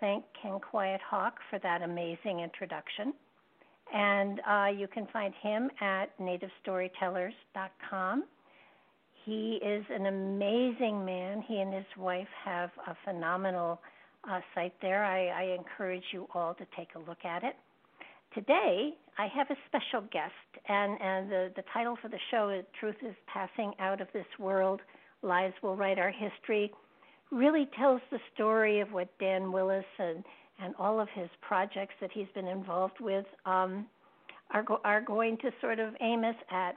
Thank Ken Quiet Hawk for that amazing introduction. And uh, you can find him at nativestorytellers.com. He is an amazing man. He and his wife have a phenomenal uh, site there. I, I encourage you all to take a look at it. Today, I have a special guest, and, and the, the title for the show is Truth is Passing Out of This World Lies Will Write Our History really tells the story of what Dan Willis and and all of his projects that he's been involved with um, are go- are going to sort of aim us at.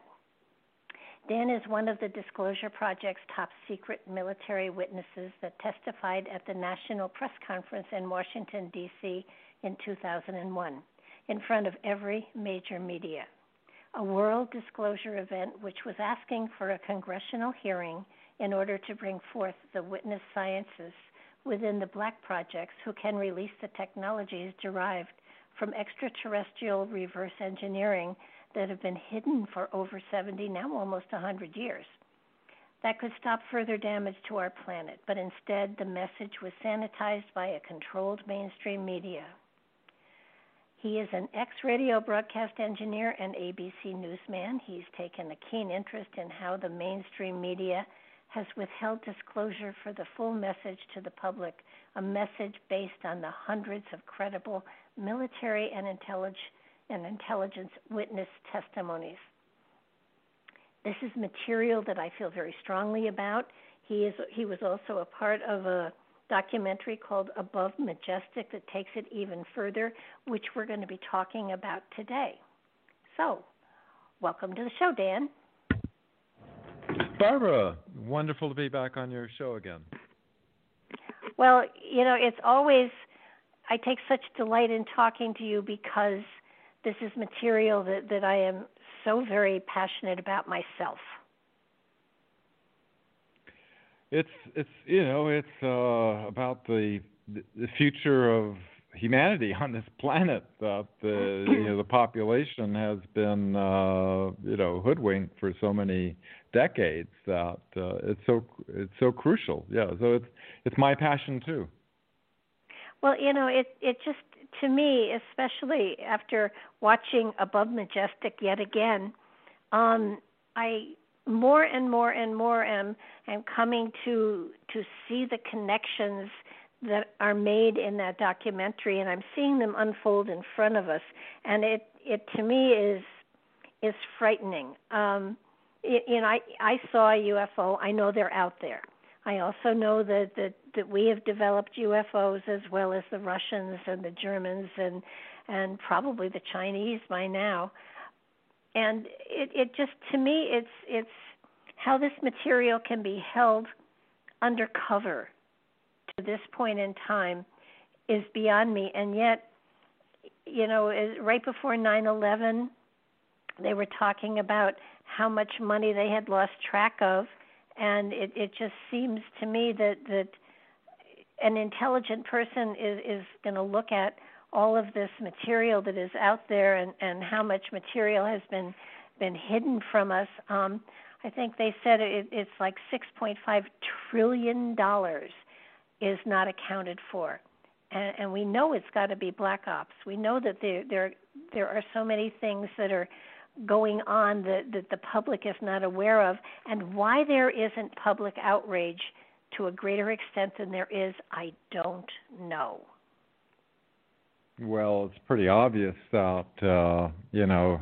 Dan is one of the Disclosure Project's top secret military witnesses that testified at the National Press Conference in Washington, D.C. in 2001 in front of every major media. A world disclosure event which was asking for a congressional hearing in order to bring forth the witness sciences within the black projects who can release the technologies derived from extraterrestrial reverse engineering that have been hidden for over 70, now almost 100 years. That could stop further damage to our planet, but instead the message was sanitized by a controlled mainstream media. He is an ex radio broadcast engineer and ABC newsman. He's taken a keen interest in how the mainstream media has withheld disclosure for the full message to the public, a message based on the hundreds of credible military and, and intelligence witness testimonies. This is material that I feel very strongly about. He is he was also a part of a documentary called Above Majestic that takes it even further, which we're going to be talking about today. So, welcome to the show, Dan. Barbara, wonderful to be back on your show again. Well, you know, it's always, I take such delight in talking to you because this is material that, that I am so very passionate about myself. It's it's you know it's uh, about the the future of humanity on this planet that the you know the population has been uh, you know hoodwinked for so many decades that uh, it's so it's so crucial. Yeah, so it's it's my passion too. Well, you know, it it just to me, especially after watching Above Majestic yet again, um, I more and more and more am am coming to to see the connections that are made in that documentary and I'm seeing them unfold in front of us and it it to me is is frightening um you know I I saw a UFO I know they're out there. I also know that that that we have developed UFOs as well as the Russians and the Germans and and probably the Chinese by now. And it it just to me it's it's how this material can be held undercover to this point in time is beyond me. And yet, you know, right before 9/11, they were talking about how much money they had lost track of, and it, it just seems to me that that an intelligent person is is going to look at all of this material that is out there and and how much material has been been hidden from us. Um i think they said it, it's like 6.5 trillion dollars is not accounted for. And, and we know it's got to be black ops. We know that there there there are so many things that are going on that, that the public is not aware of and why there isn't public outrage to a greater extent than there is i don't know well, it's pretty obvious that uh, you know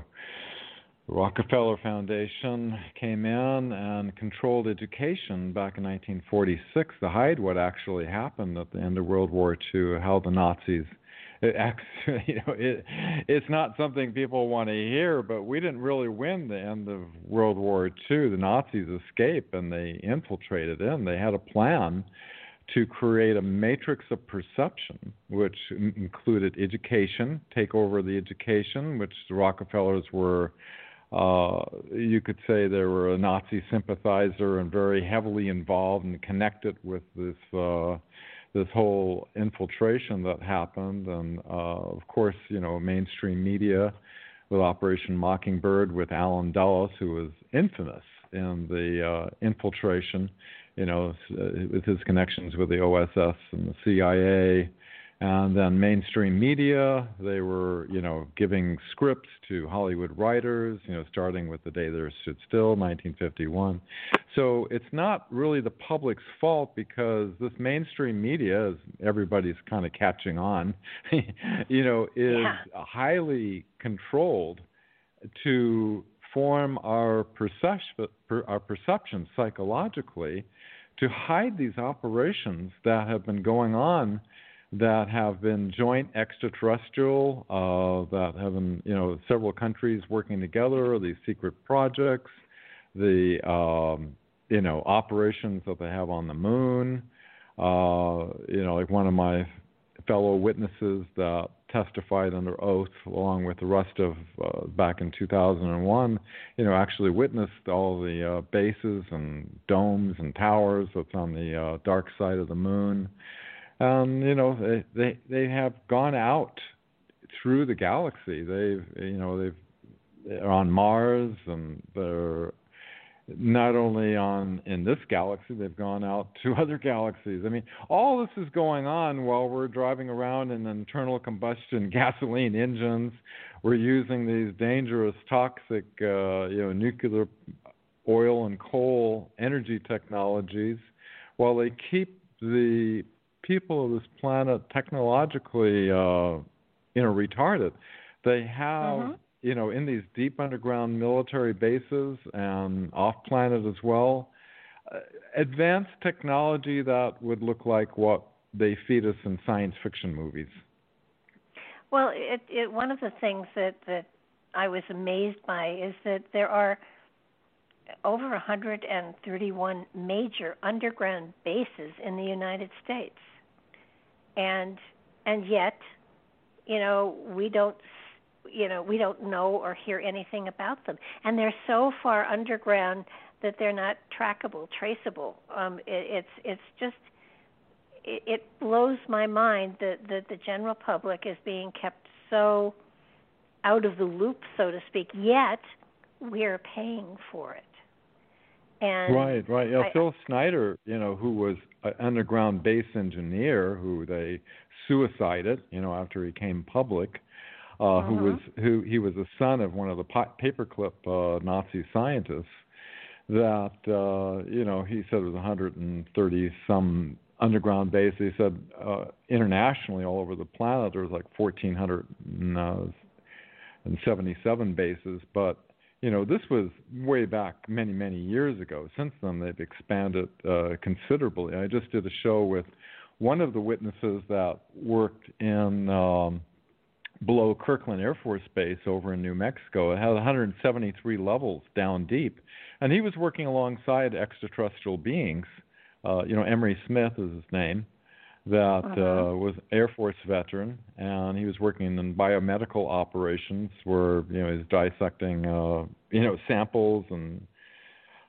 the Rockefeller Foundation came in and controlled education back in 1946 to hide what actually happened at the end of World War II, how the Nazis. Actually, you know, it, it's not something people want to hear, but we didn't really win the end of World War II. The Nazis escaped and they infiltrated in. They had a plan to create a matrix of perception, which included education, take over the education, which the Rockefellers were, uh, you could say they were a Nazi sympathizer and very heavily involved and connected with this. Uh, this whole infiltration that happened, and uh, of course, you know, mainstream media with Operation Mockingbird with Allen Dulles, who was infamous in the uh, infiltration you know, uh, with his connections with the OSS and the CIA, and then mainstream media. They were, you know, giving scripts to Hollywood writers, you know, starting with The Day the Earth Stood Still, 1951. So it's not really the public's fault because this mainstream media, as everybody's kind of catching on, you know, is yeah. highly controlled to form our perception, our perception psychologically to hide these operations that have been going on that have been joint extraterrestrial, uh, that have been, you know, several countries working together, these secret projects, the, um, you know, operations that they have on the moon. Uh, you know, like one of my fellow witnesses that testified under oath along with the rest of uh, back in 2001 you know actually witnessed all the uh, bases and domes and towers that's on the uh, dark side of the moon and you know they they they have gone out through the galaxy they've you know they've they're on Mars and they're not only on in this galaxy, they've gone out to other galaxies. I mean, all this is going on while we're driving around in internal combustion gasoline engines. We're using these dangerous, toxic, uh, you know, nuclear, oil and coal energy technologies, while they keep the people of this planet technologically, uh, you know, retarded. They have. Mm-hmm you know, in these deep underground military bases and off planet as well, uh, advanced technology that would look like what they feed us in science fiction movies. Well, it, it, one of the things that, that I was amazed by is that there are over 131 major underground bases in the United States, and and yet, you know, we don't you know we don't know or hear anything about them. And they're so far underground that they're not trackable traceable. Um it, it's it's just it, it blows my mind that that the general public is being kept so out of the loop so to speak yet we're paying for it and right right yeah I, Phil Schneider you know who was an underground base engineer who they suicided you know after he came public uh, uh-huh. who was who he was a son of one of the paperclip uh, Nazi scientists. That uh, you know, he said it was 130 some underground base. He said uh, internationally, all over the planet, there was like 1,477 bases. But you know, this was way back many many years ago. Since then, they've expanded uh, considerably. I just did a show with one of the witnesses that worked in. Um, below Kirtland Air Force Base over in New Mexico. It had 173 levels down deep, and he was working alongside extraterrestrial beings. Uh, you know, Emery Smith is his name. That uh-huh. uh, was Air Force veteran, and he was working in biomedical operations where you know he's dissecting uh, you know samples and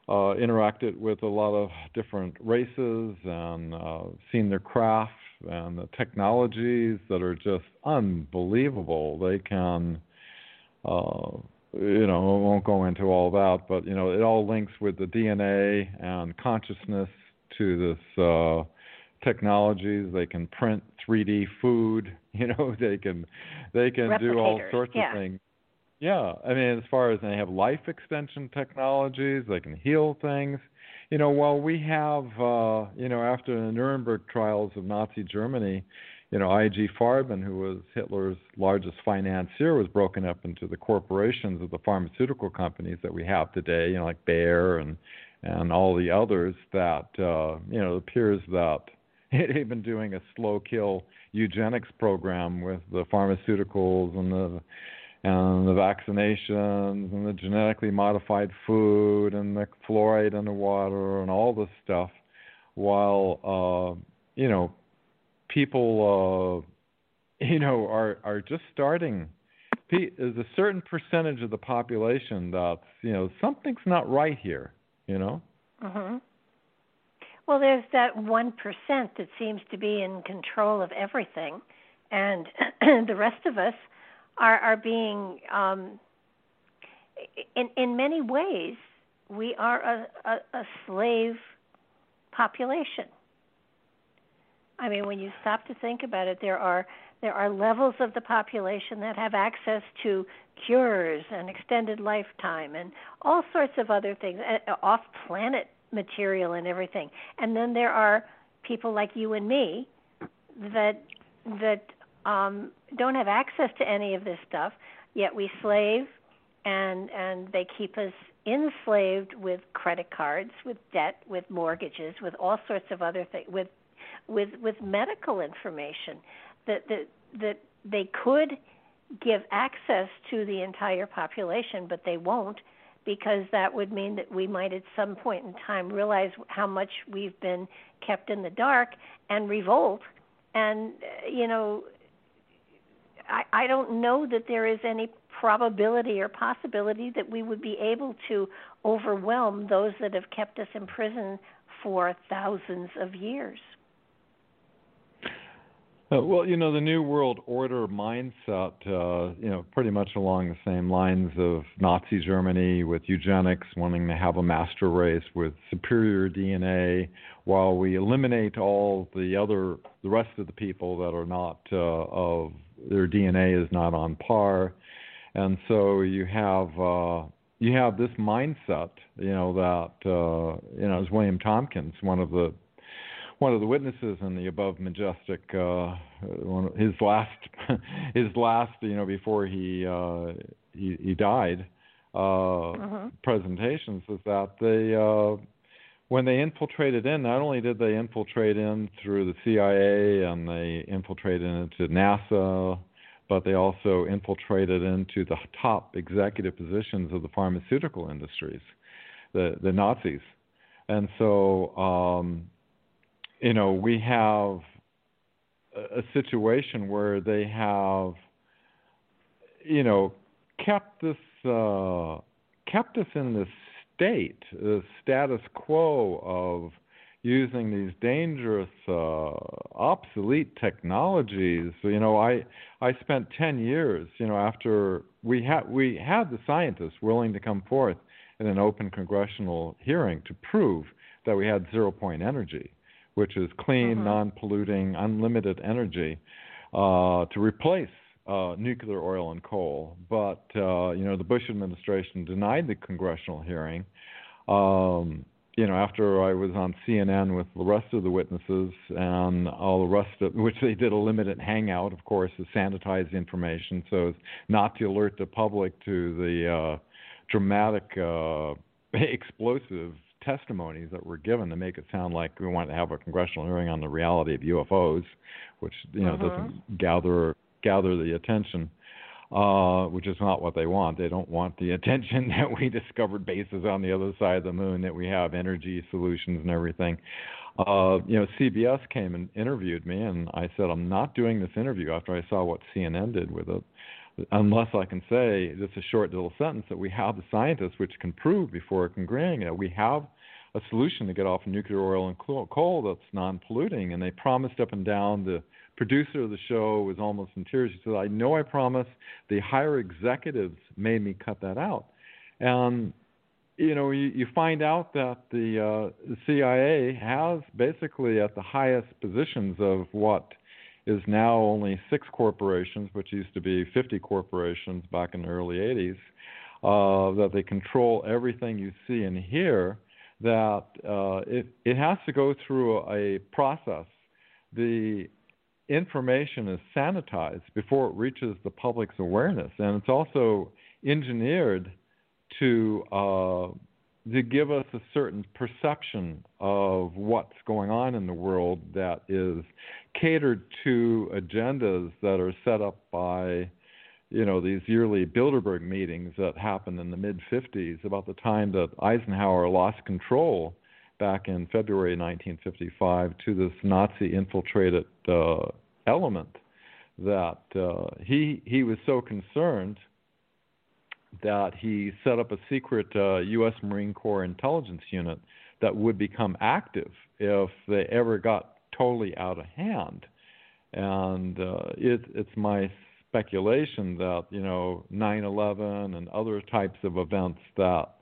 uh, interacted with a lot of different races and uh, seen their craft and the technologies that are just unbelievable. They can, uh, you know, I won't go into all that, but you know, it all links with the DNA and consciousness to this uh, technologies. They can print 3D food. You know, they can they can do all sorts yeah. of things. Yeah, I mean, as far as they have life extension technologies, they can heal things. You know, while we have, uh, you know, after the Nuremberg trials of Nazi Germany, you know, IG Farben, who was Hitler's largest financier, was broken up into the corporations of the pharmaceutical companies that we have today, you know, like Bayer and and all the others. That uh, you know, it appears that they've been doing a slow kill eugenics program with the pharmaceuticals and the and the vaccinations and the genetically modified food and the fluoride in the water and all this stuff while uh you know people uh you know are are just starting. There's a certain percentage of the population that's you know something's not right here you know? Mhm well there's that 1% that seems to be in control of everything and the rest of us are are being um, in in many ways we are a, a, a slave population. I mean, when you stop to think about it, there are there are levels of the population that have access to cures and extended lifetime and all sorts of other things, off planet material and everything. And then there are people like you and me that that um, don't have access to any of this stuff, yet we slave and and they keep us enslaved with credit cards, with debt, with mortgages, with all sorts of other things, with with with medical information that that that they could give access to the entire population, but they won't because that would mean that we might at some point in time realize how much we've been kept in the dark and revolt and uh, you know I, I don't know that there is any probability or possibility that we would be able to overwhelm those that have kept us in prison for thousands of years. Uh, well, you know, the New World Order mindset, uh, you know, pretty much along the same lines of Nazi Germany with eugenics, wanting to have a master race with superior DNA, while we eliminate all the other, the rest of the people that are not uh, of their DNA is not on par, and so you have uh, you have this mindset, you know that uh, you know as William Tompkins, one of the one of the witnesses in the above majestic uh, one, his last his last you know before he uh, he, he died uh, uh-huh. presentations is that they uh, when they infiltrated in, not only did they infiltrate in through the CIA and they infiltrated into NASA, but they also infiltrated into the top executive positions of the pharmaceutical industries, the the Nazis, and so um, you know we have a, situation where they have you know kept this uh, kept us in this state, the status quo of using these dangerous, uh, obsolete technologies. You know, I I spent 10 years. You know, after we had we had the scientists willing to come forth in an open congressional hearing to prove that we had zero point energy, which is clean, mm-hmm. non-polluting, unlimited energy, uh, to replace uh, nuclear oil and coal. But uh, you know, the Bush administration denied the congressional hearing. Um, you know, after I was on CNN with the rest of the witnesses and all the rest of which they did a limited hangout, of course, to sanitize the information so as not to alert the public to the uh, dramatic, uh, explosive testimonies that were given to make it sound like we want to have a congressional hearing on the reality of UFOs, which you know uh-huh. doesn't gather gather the attention, uh, which is not what they want. They don't want the attention that we discovered bases on the other side of the moon, that we have energy solutions and everything. Uh, you know, CBS came and interviewed me, and I said I'm not doing this interview after I saw what CNN did with it. unless I can say just a short little sentence that we have the scientists which can prove before Congress that we have a solution to get off nuclear oil and coal that's non-polluting, and they promised up and down. The producer of the show was almost in tears. He said, "I know I promised." The higher executives made me cut that out, and you know, you, you find out that the, uh, the CIA has basically at the highest positions of what is now only six corporations, which used to be 50 corporations back in the early 80s, uh, that they control everything you see and hear, that uh, it, it has to go through a process. The information is sanitized before it reaches the public's awareness, and it's also engineered to uh, to give us a certain perception of what's going on in the world that is catered to agendas that are set up by you know these yearly Bilderberg meetings that happened in the mid 50s about the time that Eisenhower lost control back in February 1955 to this Nazi infiltrated uh, element that uh, he he was so concerned that he set up a secret uh, U.S. Marine Corps intelligence unit that would become active if they ever got totally out of hand. And uh, it, it's my speculation that you know 9/11 and other types of events that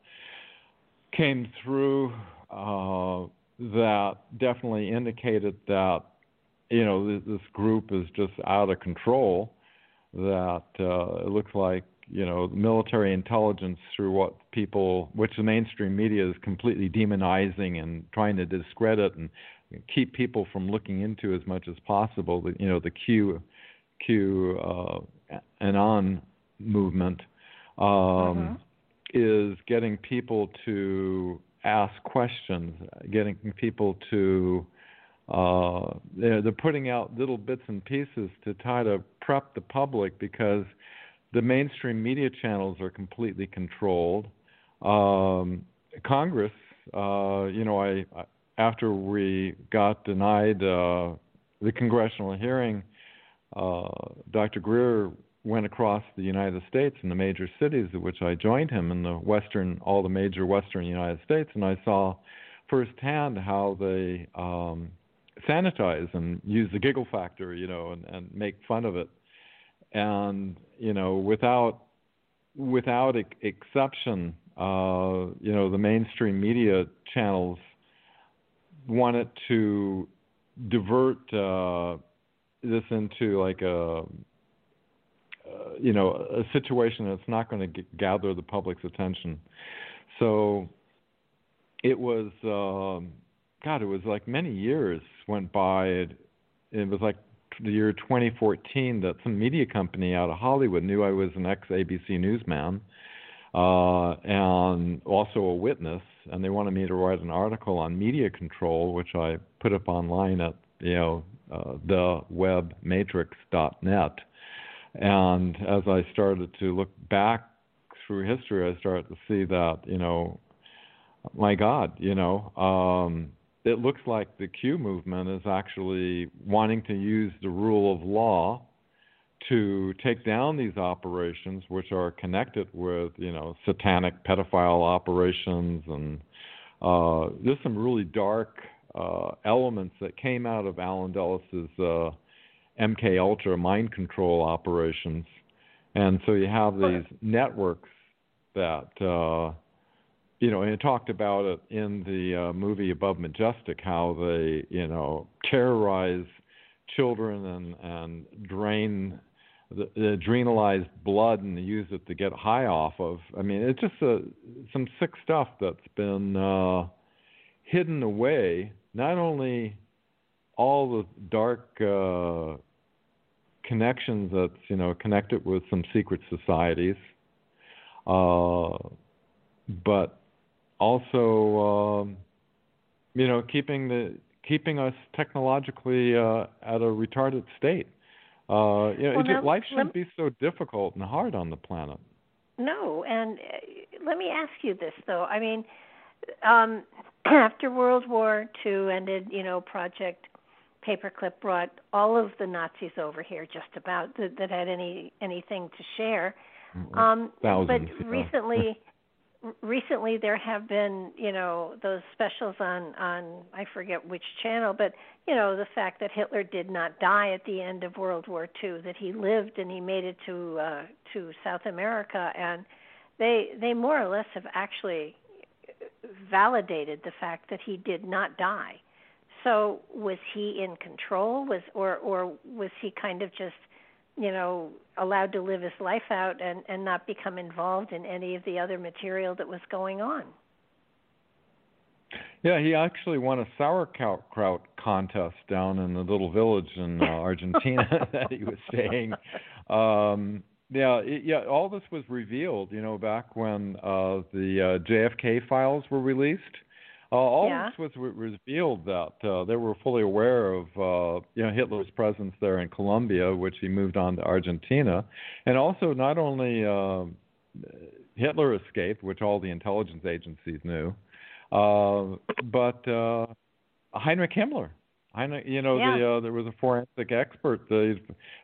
came through uh, that definitely indicated that you know this group is just out of control. That uh, it looks like you know military intelligence through what people which the mainstream media is completely demonizing and trying to discredit and keep people from looking into as much as possible the you know the q q uh anon movement um uh-huh. is getting people to ask questions getting people to uh they're, they're putting out little bits and pieces to try to prep the public because the mainstream media channels are completely controlled. Um, Congress, uh, you know, I, after we got denied uh, the congressional hearing, uh, Dr. Greer went across the United States in the major cities, of which I joined him in the western, all the major western United States, and I saw firsthand how they um, sanitize and use the giggle factor, you know, and, and make fun of it and you know without without exception, uh, you know the mainstream media channels wanted to divert uh, this into like a uh, you know a situation that's not going to gather the public's attention. So it was uh, God, it was like many years went by. It, it was like the year 2014 that some media company out of Hollywood knew I was an ex ABC newsman uh, and also a witness, and they wanted me to write an article on media control, which I put up online at you know uh, thewebmatrix.net. And as I started to look back through history, I started to see that you know, my God, you know. Um, it looks like the Q movement is actually wanting to use the rule of law to take down these operations, which are connected with, you know, satanic pedophile operations, and uh, there's some really dark uh, elements that came out of Allen Dulles' uh, MK Ultra mind control operations, and so you have these networks that uh, you know, and it talked about it in the uh, movie Above Majestic, how they, you know, terrorize children and and drain the, the adrenalized blood and use it to get high off of. I mean, it's just a, some sick stuff that's been uh, hidden away. Not only all the dark uh, connections that's you know connected with some secret societies, uh, but also, um, you know, keeping the keeping us technologically uh, at a retarded state. Uh, you know, well, now, life shouldn't be so difficult and hard on the planet. No, and uh, let me ask you this though. I mean, um, after World War II ended, you know, Project paperclip brought all of the Nazis over here, just about that, that had any anything to share. Mm-hmm. Um, Thousands, but yeah. recently, recently there have been you know those specials on on I forget which channel, but you know the fact that Hitler did not die at the end of World War II, that he lived and he made it to uh, to South America, and they they more or less have actually validated the fact that he did not die. So was he in control? Was or or was he kind of just you know allowed to live his life out and and not become involved in any of the other material that was going on? Yeah, he actually won a sauerkraut contest down in the little village in uh, Argentina that he was staying. Um, yeah, it, yeah, all this was revealed, you know, back when uh, the uh, JFK files were released. Uh, all yeah. this was re- revealed that uh, they were fully aware of, uh, you know, Hitler's presence there in Colombia, which he moved on to Argentina, and also not only uh, Hitler escaped, which all the intelligence agencies knew, uh, but uh, Heinrich Himmler. Heinrich, you know, yeah. the uh, there was a forensic expert They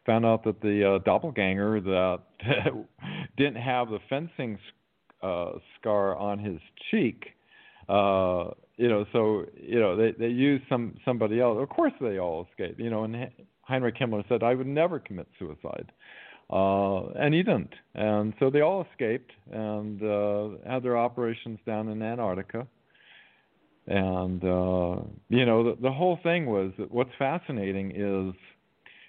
found out that the uh, doppelganger that didn't have the fencing uh, scar on his cheek. Uh, you know, so you know they they used some somebody else. Of course, they all escaped. You know, and Heinrich Himmler said, "I would never commit suicide." Uh, and he didn't. And so they all escaped and uh, had their operations down in Antarctica and uh you know the, the whole thing was that what's fascinating is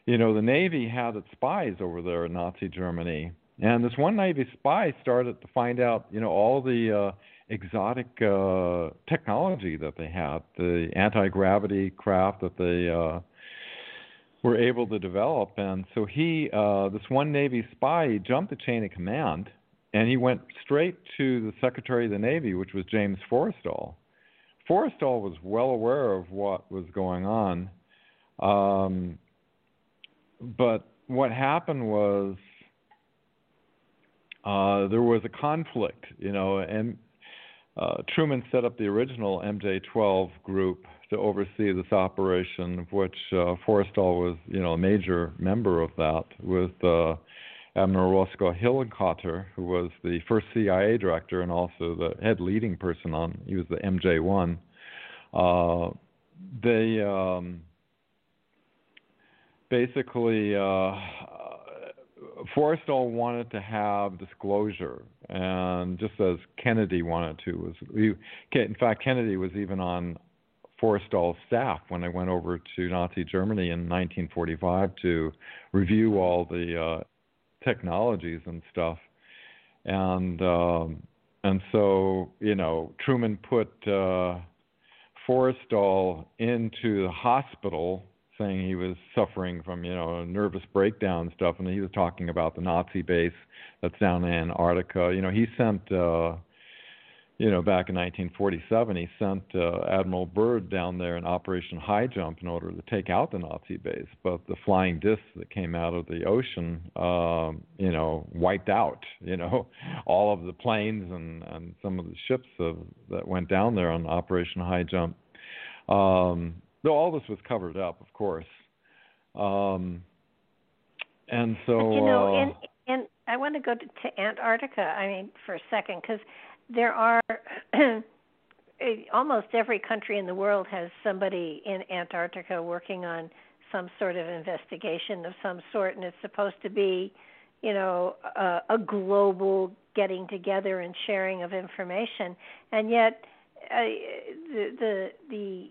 you know the navy had its spies over there in nazi germany. And this one navy spy started to find out you know all the uh exotic uh technology that they had the anti-gravity craft that they uh were able to develop. And so he uh this one navy spy he jumped the chain of command and he went straight to the secretary of the navy which was james forrestal Forrestal was well aware of what was going on, um, but what happened was uh, there was a conflict, you know, and uh, Truman set up the original MJ-12 group to oversee this operation, which uh, Forrestal was, you know, a major member of that, with uh, Admiral Roscoe Hillenkoetter, who was the first CIA director and also the head leading person on, he was the MJ1. Uh, they um, basically, uh, Forrestal wanted to have disclosure, and just as Kennedy wanted to, was we, in fact Kennedy was even on Forrestal's staff when they went over to Nazi Germany in 1945 to review all the uh, technologies and stuff. And um, and so you know Truman put uh, Forrestal into the hospital, saying he was suffering from you know a nervous breakdown and stuff, and he was talking about the Nazi base that's down in Antarctica. You know he sent. Uh, you know, back in 1947, he sent uh, Admiral Byrd down there in Operation High Jump in order to take out the Nazi base. But the flying discs that came out of the ocean, um, you know, wiped out, you know, all of the planes and, and some of the ships of, that went down there on Operation High Jump. Um, though all this was covered up, of course. Um, and so. But, you know, uh, and, and I want to go to, to Antarctica, I mean, for a second, because there are almost every country in the world has somebody in Antarctica working on some sort of investigation of some sort, and it's supposed to be, you know, a, a global getting together and sharing of information, and yet uh, the the the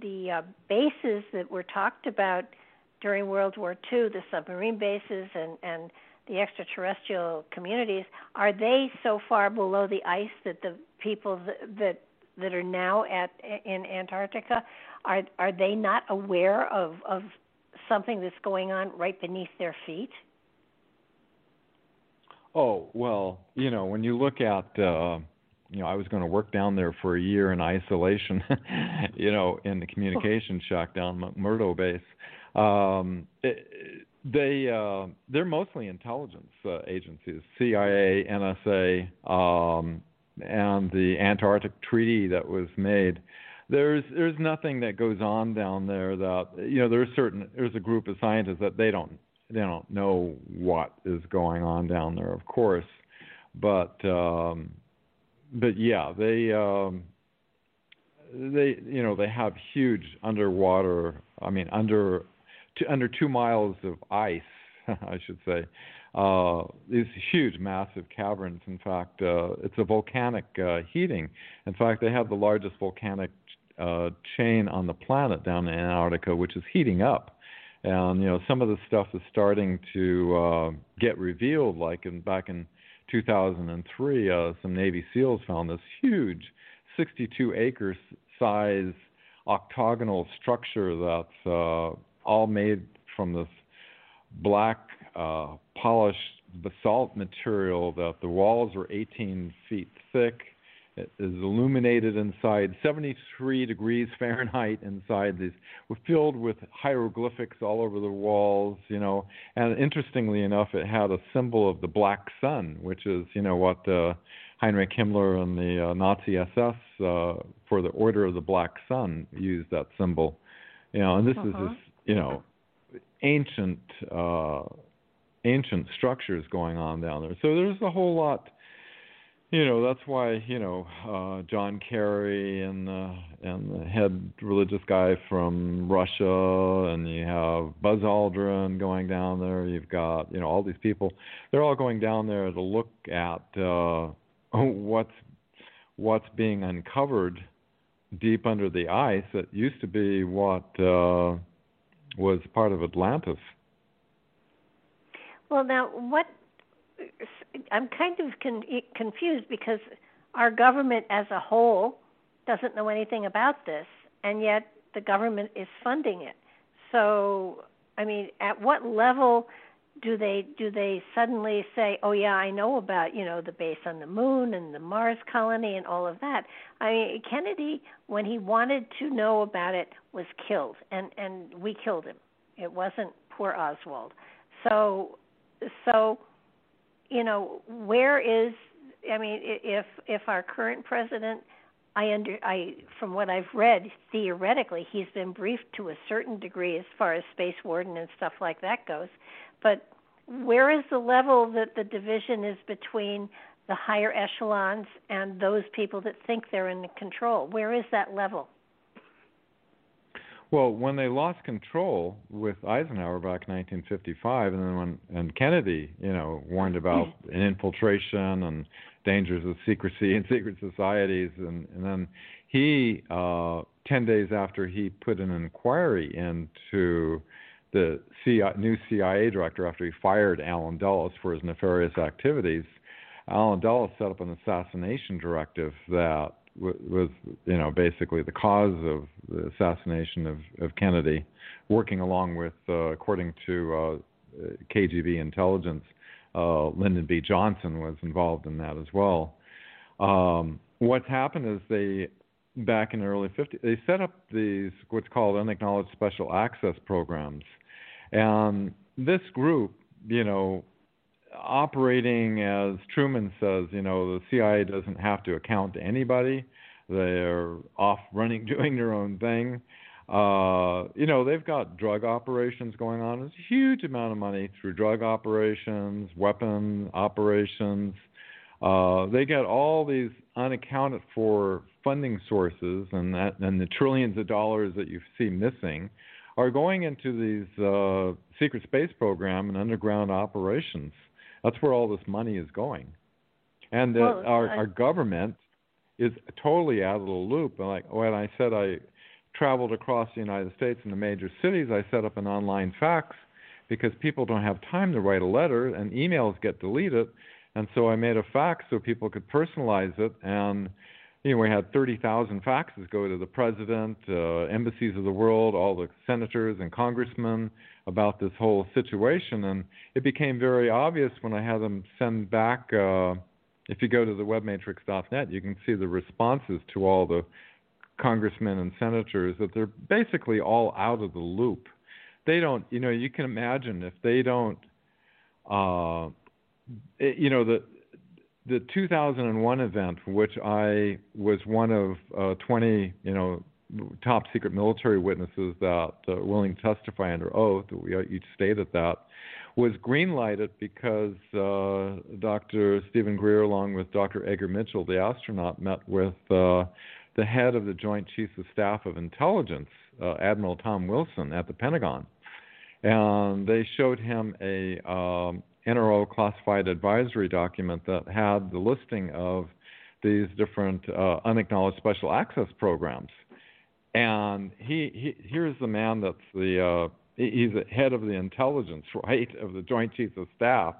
the uh, bases that were talked about during World War II, the submarine bases and and the extraterrestrial communities are they so far below the ice that the people that that, that are now at in Antarctica are are they not aware of of something that's going on right beneath their feet? Oh well, you know when you look at uh, you know I was going to work down there for a year in isolation, you know in the communication shack down McMurdo base. Um, it, they uh, they're mostly intelligence uh, agencies, CIA, NSA, um, and the Antarctic Treaty that was made. there's there's nothing that goes on down there that you know there's certain there's a group of scientists that they don't they don't know what is going on down there, of course, but um, but yeah, they um, they you know they have huge underwater. I mean under under two miles of ice, I should say. Uh, these huge, massive caverns. In fact, uh, it's a volcanic uh, heating. In fact, they have the largest volcanic uh, chain on the planet down in Antarctica, which is heating up. And you know, some of the stuff is starting to uh, get revealed. Like in back in 2003, uh, some Navy SEALs found this huge, 62 acre size octagonal structure that's uh, all made from this black uh, polished basalt material. That the walls are 18 feet thick it is illuminated inside 73 degrees Fahrenheit inside these we're filled with hieroglyphics all over the walls you know and interestingly enough it had a symbol of the black sun which is you know what uh, Heinrich Himmler and the uh, Nazi SS uh, for the Order of the Black Sun used that symbol you know and this uh-huh. is this you know ancient uh ancient structures going on down there. So there's a whole lot you know that's why you know uh John Kerry and the and the head religious guy from Russia and you have Buzz Aldrin going down there. You've got you know all these people. They're all going down there to look at uh what's what's being uncovered deep under the ice that used to be what uh was part of Atlantis well now what I'm kind of con- confused because our government as a whole doesn't know anything about this, and yet the government is funding it. So, I mean, at what level do they do they suddenly say, "Oh yeah, I know about you know the base on the moon and the Mars colony and all of that"? I mean, Kennedy, when he wanted to know about it, was killed, and and we killed him. It wasn't poor Oswald. So, so you know, where is I mean, if if our current president, I under I from what I've read, theoretically he's been briefed to a certain degree as far as space warden and stuff like that goes, but where is the level that the division is between the higher echelons and those people that think they're in control? Where is that level? Well, when they lost control with Eisenhower back in 1955, and then when and Kennedy, you know, warned about an infiltration and dangers of secrecy in secret societies, and, and then he, uh, ten days after he put an inquiry into the CIA, new CIA director after he fired Allen Dulles for his nefarious activities, Allen Dulles set up an assassination directive that was you know basically the cause of the assassination of, of Kennedy, working along with, uh, according to uh, KGB intelligence, uh, Lyndon B. Johnson was involved in that as well. Um, what's happened is they back in the early 50s they set up these what's called unacknowledged special access programs, and this group, you know, operating as Truman says, you know, the CIA doesn't have to account to anybody. They're off running, doing their own thing. Uh, you know, they've got drug operations going on. There's a huge amount of money through drug operations, weapon operations. Uh, they get all these unaccounted for funding sources, and that, and the trillions of dollars that you see missing are going into these uh, secret space program and underground operations. That's where all this money is going. And uh, well, our, I... our government is totally out of the loop. And like when I said I traveled across the United States in the major cities, I set up an online fax because people don't have time to write a letter and emails get deleted. And so I made a fax so people could personalize it. And you know, we had 30,000 faxes go to the president, uh, embassies of the world, all the senators and congressmen about this whole situation. And it became very obvious when I had them send back. Uh, if you go to the webmatrix.net, you can see the responses to all the congressmen and senators that they're basically all out of the loop. They don't, you know, you can imagine if they don't, uh, you know, the the 2001 event, which I was one of uh, 20, you know, top secret military witnesses that uh, willing to testify under oath. We each stated that was greenlighted because uh, Dr. Stephen Greer, along with Dr. Edgar Mitchell, the astronaut, met with uh, the head of the Joint Chiefs of Staff of Intelligence, uh, Admiral Tom Wilson, at the Pentagon, and they showed him a um, NRO classified advisory document that had the listing of these different uh, unacknowledged special access programs. And he, he here's the man that's the uh, he's head of the intelligence, right, of the Joint Chiefs of Staff.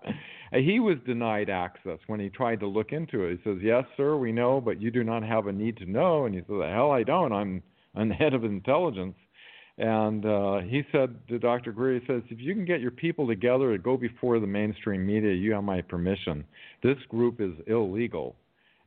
He was denied access when he tried to look into it. He says, "Yes, sir, we know, but you do not have a need to know." And he said, "The hell, I don't. I'm I'm the head of intelligence." And uh, he said to Dr. Greer, he says, if you can get your people together to go before the mainstream media, you have my permission. This group is illegal.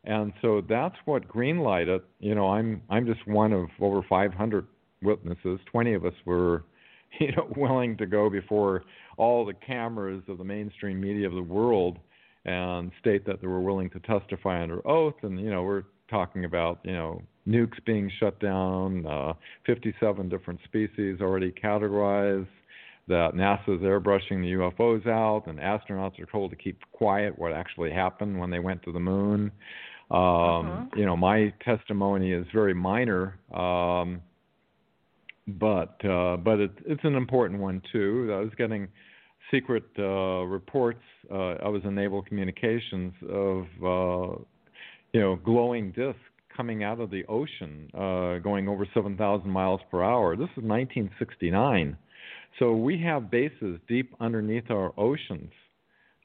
And so that's what greenlighted. You know, I'm I'm just one of over 500 witnesses. 20 of us were you know, willing to go before all the cameras of the mainstream media of the world and state that they were willing to testify under oath. And you know, we're talking about you know nukes being shut down, uh, 57 different species already categorized. That NASA's airbrushing the UFOs out, and astronauts are told to keep quiet. What actually happened when they went to the moon? Um, uh-huh. You know, my testimony is very minor. Um, but uh, but it, it's an important one too. I was getting secret uh, reports. Uh, I was in Naval Communications of uh, you know glowing discs coming out of the ocean, uh, going over 7,000 miles per hour. This is 1969, so we have bases deep underneath our oceans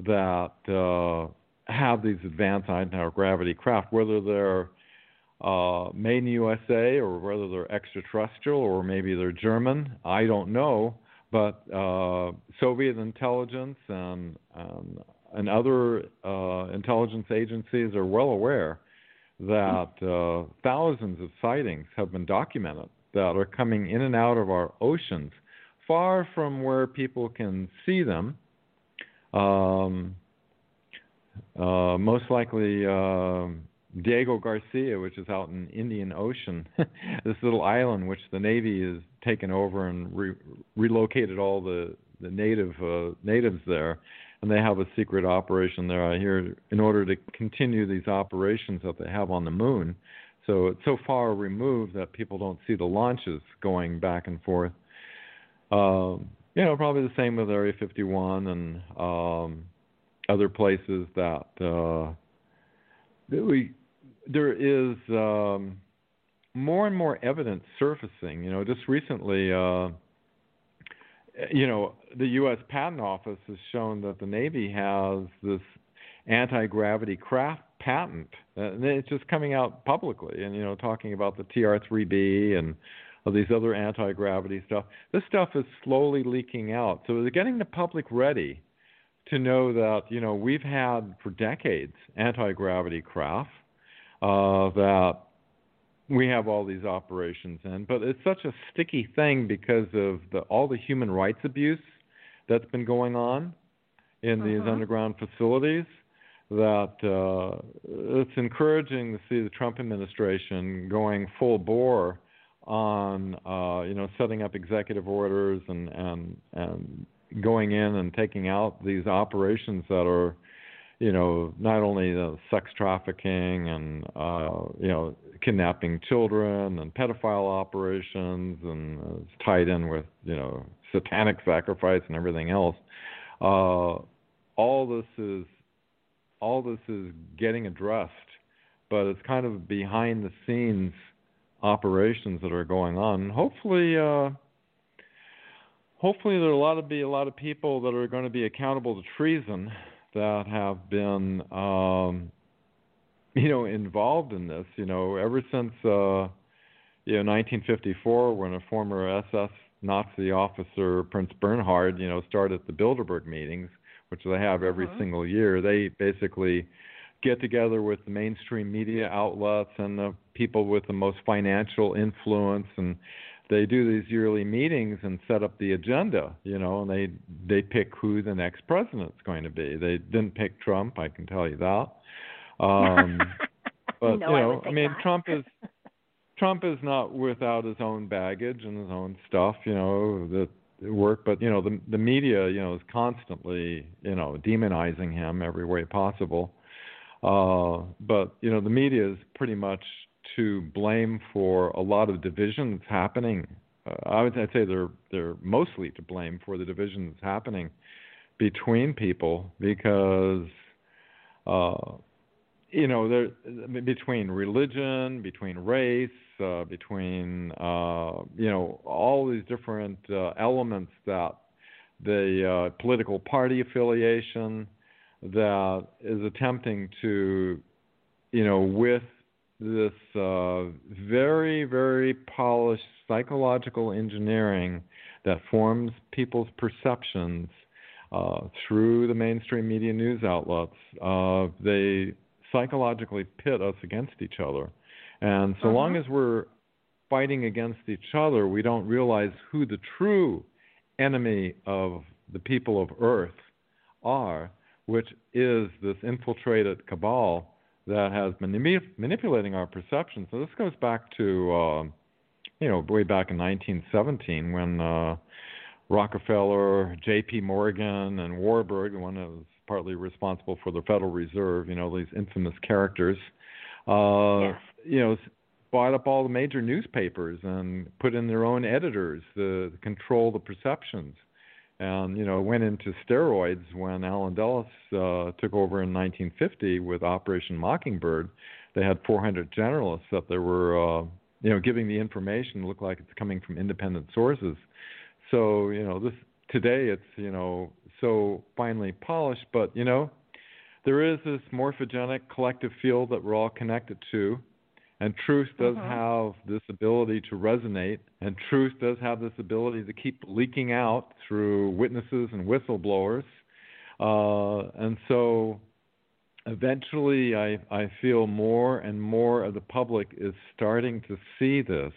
that uh, have these advanced anti gravity craft, whether they're uh, made in USA or whether they're extraterrestrial or maybe they're German. I don't know, but uh, Soviet intelligence and and, and other uh, intelligence agencies are well aware that uh, thousands of sightings have been documented that are coming in and out of our oceans, far from where people can see them. Um, uh, most likely. Diego Garcia, which is out in Indian Ocean, this little island which the Navy has taken over and re- relocated all the the native uh, natives there, and they have a secret operation there. I hear in order to continue these operations that they have on the moon. So it's so far removed that people don't see the launches going back and forth. Um, you know, probably the same with Area 51 and um, other places that uh, that we there is um, more and more evidence surfacing. You know, just recently, uh, you know, the U.S. Patent Office has shown that the Navy has this anti-gravity craft patent, and it's just coming out publicly. And you know, talking about the TR-3B and all these other anti-gravity stuff. This stuff is slowly leaking out, so they're getting the public ready to know that you know we've had for decades anti-gravity craft uh, that we have all these operations in. But it's such a sticky thing because of the, all the human rights abuse that's been going on in these uh-huh. underground facilities that uh, it's encouraging to see the Trump administration going full bore on uh, you know setting up executive orders and and and going in and taking out these operations that are you know, not only the sex trafficking and uh, you know, kidnapping children and pedophile operations, and uh, it's tied in with you know, satanic sacrifice and everything else. Uh, all this is all this is getting addressed, but it's kind of behind the scenes operations that are going on. hopefully, uh, hopefully there are a lot of be a lot of people that are going to be accountable to treason that have been um, you know involved in this. You know, ever since uh, you know 1954, when a former SS Nazi officer, Prince Bernhard, you know, started the Bilderberg meetings, which they have every uh-huh. single year. They basically get together with the mainstream media outlets and the people with the most financial influence and they do these yearly meetings and set up the agenda, you know, and they they pick who the next president's going to be. They didn't pick Trump, I can tell you that. Um, but no, you know, I, I mean, not. Trump is Trump is not without his own baggage and his own stuff, you know, that work, but you know, the the media, you know, is constantly, you know, demonizing him every way possible. Uh, but you know, the media is pretty much to blame for a lot of division that's happening. Uh, I would I'd say they're they're mostly to blame for the division that's happening between people because uh, you know there between religion, between race, uh, between uh, you know all these different uh, elements that the uh, political party affiliation that is attempting to you know with this uh, very very polished psychological engineering that forms people's perceptions uh, through the mainstream media news outlets. Uh, they psychologically pit us against each other. And so uh-huh. long as we're fighting against each other, we don't realize who the true enemy of the people of Earth are, which is this infiltrated cabal that has been manipulating our perception. So this goes back to, uh, you know, way back in 1917 when uh, Rockefeller, J.P. Morgan, and Warburg, the one that was partly responsible for the Federal Reserve, you know, these infamous characters, uh, you know, bought up all the major newspapers and put in their own editors to control the perceptions. And you know, went into steroids when Allen Dulles uh, took over in 1950 with Operation Mockingbird. They had 400 journalists that they were, uh, you know, giving the information look like it's coming from independent sources. So you know, this today it's you know so finely polished, but you know, there is this morphogenic collective field that we're all connected to, and truth does mm-hmm. have this ability to resonate, and truth does have this ability to keep leaking out through witnesses and whistleblowers. Uh, and so eventually, I, I feel more and more of the public is starting to see this.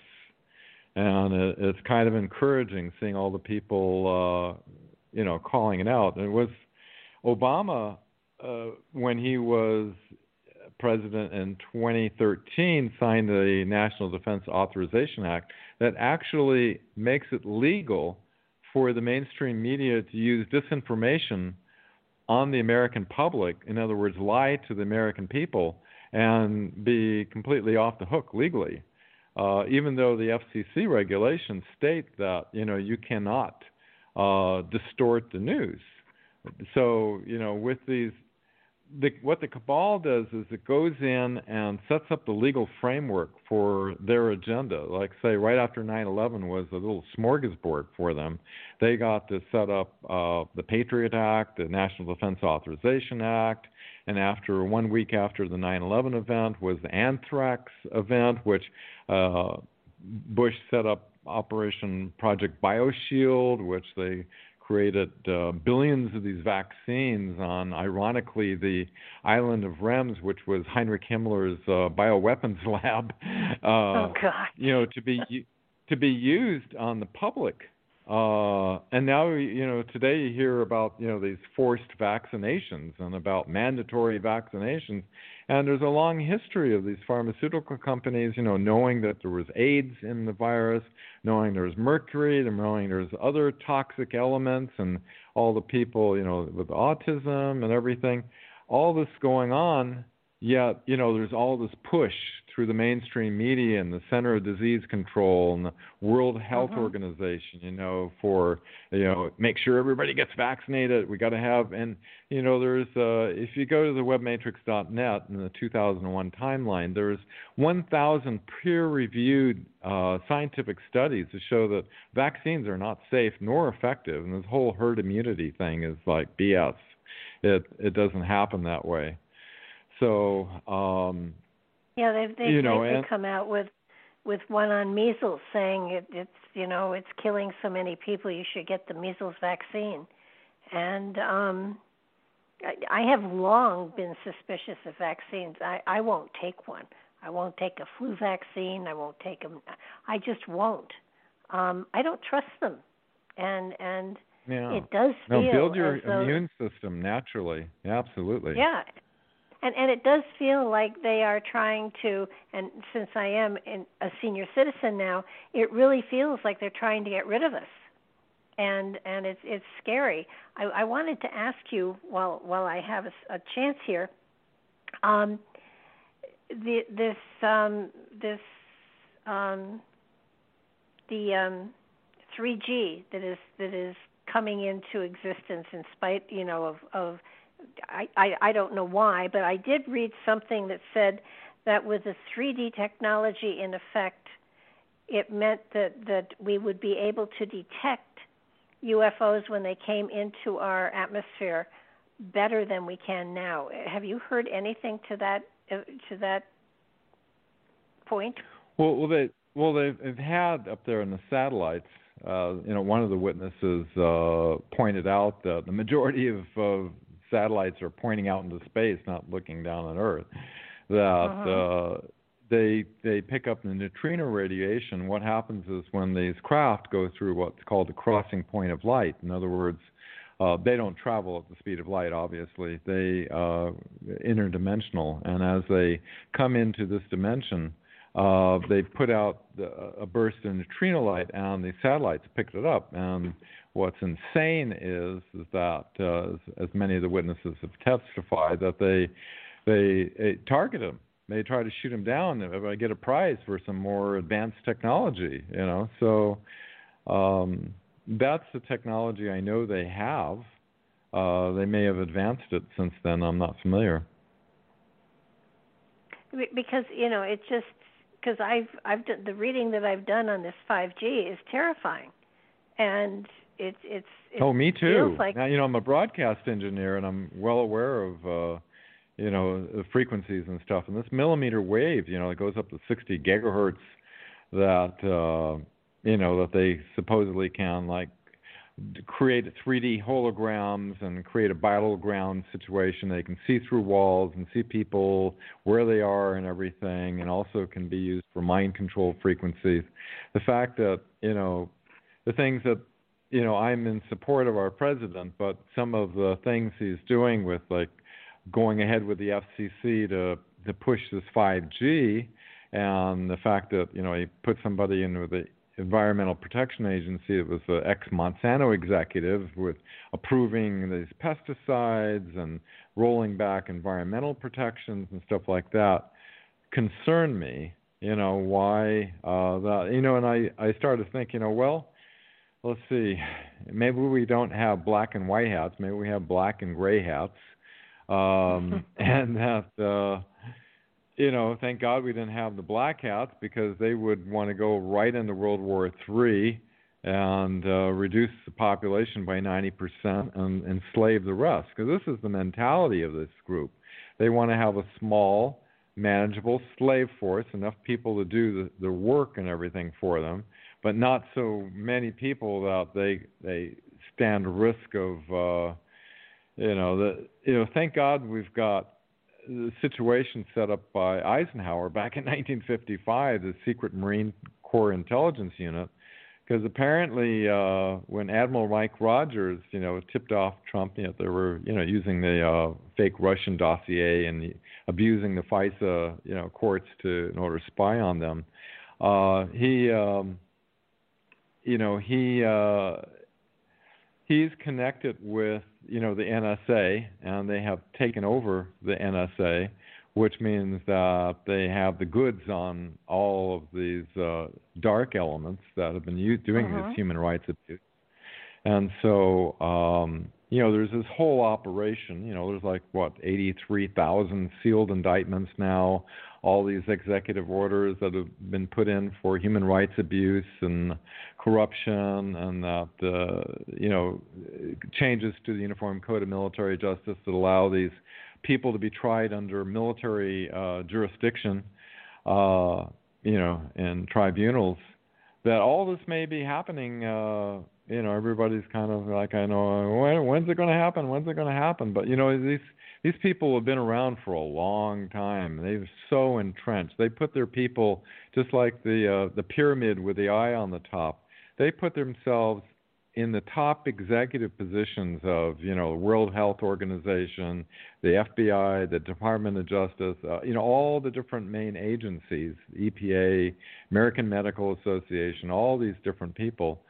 And it, it's kind of encouraging seeing all the people uh, you know, calling it out. And it was Obama uh, when he was president in 2013 signed the National Defense Authorization Act that actually makes it legal for the mainstream media to use disinformation on the American public, in other words, lie to the American people and be completely off the hook legally. Uh, even though the FCC regulations state that you know you cannot uh, distort the news. So you know, with these, the, what the cabal does is it goes in and sets up the legal framework for their agenda. Like say, right after 9/11 was a little smorgasbord for them. They got to set up uh, the Patriot Act, the National Defense Authorization Act, and after one week after the 9/11 event was the anthrax event, which uh, Bush set up Operation Project BioShield, which they created uh, billions of these vaccines on, ironically, the island of Riems, which was Heinrich Himmler's uh, bioweapons lab. Uh, oh God! You know, to be to be used on the public. Uh, and now, you know, today you hear about, you know, these forced vaccinations and about mandatory vaccinations. And there's a long history of these pharmaceutical companies, you know, knowing that there was AIDS in the virus, knowing there was mercury, knowing there's other toxic elements, and all the people, you know, with autism and everything. All this going on, yet, you know, there's all this push through the mainstream media and the Center of Disease Control and the World Health uh-huh. Organization, you know, for you know, make sure everybody gets vaccinated. We got to have, and you know, there's uh, if you go to the webmatrix.net in the 2001 timeline, there's 1,000 peer-reviewed uh, scientific studies to show that vaccines are not safe nor effective, and this whole herd immunity thing is like BS. It it doesn't happen that way. So um, yeah, they've they've, you know, and, come out with with one on measles, saying it, it's you know it's killing so many people. You should get the measles vaccine, and um, I, I have long been suspicious of vaccines. I I won't take one. I won't take a flu vaccine. I won't take them. I just won't. Um, I don't trust them, and and yeah. it does feel no, build your though, immune system naturally. Yeah, absolutely. Yeah, and and it does feel like they are trying to. And since I am in, a senior citizen now, it really feels like they're trying to get rid of us and and it's it's scary. I, I wanted to ask you while while I have a, a chance here, um, the this um, this um, the um, 3G that is that is coming into existence in spite you know of of I, I don't know why, but I did read something that said that with the 3D technology in effect, it meant that that we would be able to detect UFOs when they came into our atmosphere better than we can now. Have you heard anything to that uh, to that point? Well, well, they well they've had up there in the satellites. Uh, you know, one of the witnesses uh, pointed out that the majority of uh, satellites are pointing out into space, not looking down on Earth. That uh-huh. uh, they they pick up the neutrino radiation. What happens is when these craft go through what's called the crossing point of light. In other words, uh, they don't travel at the speed of light. Obviously, they uh, interdimensional, and as they come into this dimension, uh, they put out the, a burst of neutrino light, and the satellites picked it up. And what's insane is is that, uh, as, as many of the witnesses have testified, that they they, they target them They try to shoot him down if I get a prize for some more advanced technology. You know, so um, that's the technology I know they have. Uh, they may have advanced it since then. I'm not familiar. Because you know, it just because I've I've done the reading that I've done on this 5G is terrifying, and it's it's. It oh, me too. Like, now you know I'm a broadcast engineer, and I'm well aware of. Uh, you know, the frequencies and stuff. And this millimeter wave, you know, it goes up to 60 gigahertz that, uh, you know, that they supposedly can like create 3D holograms and create a battleground situation. They can see through walls and see people where they are and everything, and also can be used for mind control frequencies. The fact that you know the things that you know I'm in support of our president, but some of the things he's doing with like going ahead with the FCC to to push this 5G, and the fact that you know he put somebody in with the Environmental Protection Agency that was the ex Monsanto executive with approving these pesticides and rolling back environmental protections and stuff like that concern me. You know why uh, that? You know, and I I started thinking, you know, well, let's see, maybe we don't have black and white hats, maybe we have black and gray hats um, and that uh, you know, thank God we didn't have the black hats because they would want to go right into World War III and uh, reduce the population by 90% and enslave the rest. Because this is the mentality of this group. They want to have a small, manageable slave force, enough people to do the, the work and everything for them, but not so many people that they they stand risk of uh, you know the you know thank God we've got the situation set up by Eisenhower back in 1955, the Secret Marine Corps Intelligence Unit, because apparently uh, when Admiral Mike Rogers, you know, tipped off Trump, you know, they were, you know, using the uh, fake Russian dossier and abusing the FISA, you know, courts to in order to spy on them. Uh, he, um, you know, he uh, he's connected with you know the NSA, and they have taken over the NSA, which means that they have the goods on all of these uh, dark elements that have been used, doing uh-huh. this human rights abuse. And so, um, you know, there's this whole operation. You know, there's like what 83,000 sealed indictments now all these executive orders that have been put in for human rights abuse and corruption, and that uh, you know changes to the Uniform Code of Military Justice that allow these people to be tried under military uh, jurisdiction, uh, you know, in tribunals. That all this may be happening. You know, everybody's kind of like, I know, when, when's it going to happen? When's it going to happen? But you know, these these people have been around for a long time. They've so entrenched. They put their people just like the uh, the pyramid with the eye on the top. They put themselves in the top executive positions of you know the World Health Organization, the FBI, the Department of Justice, uh, you know all the different main agencies, EPA, American Medical Association, all these different people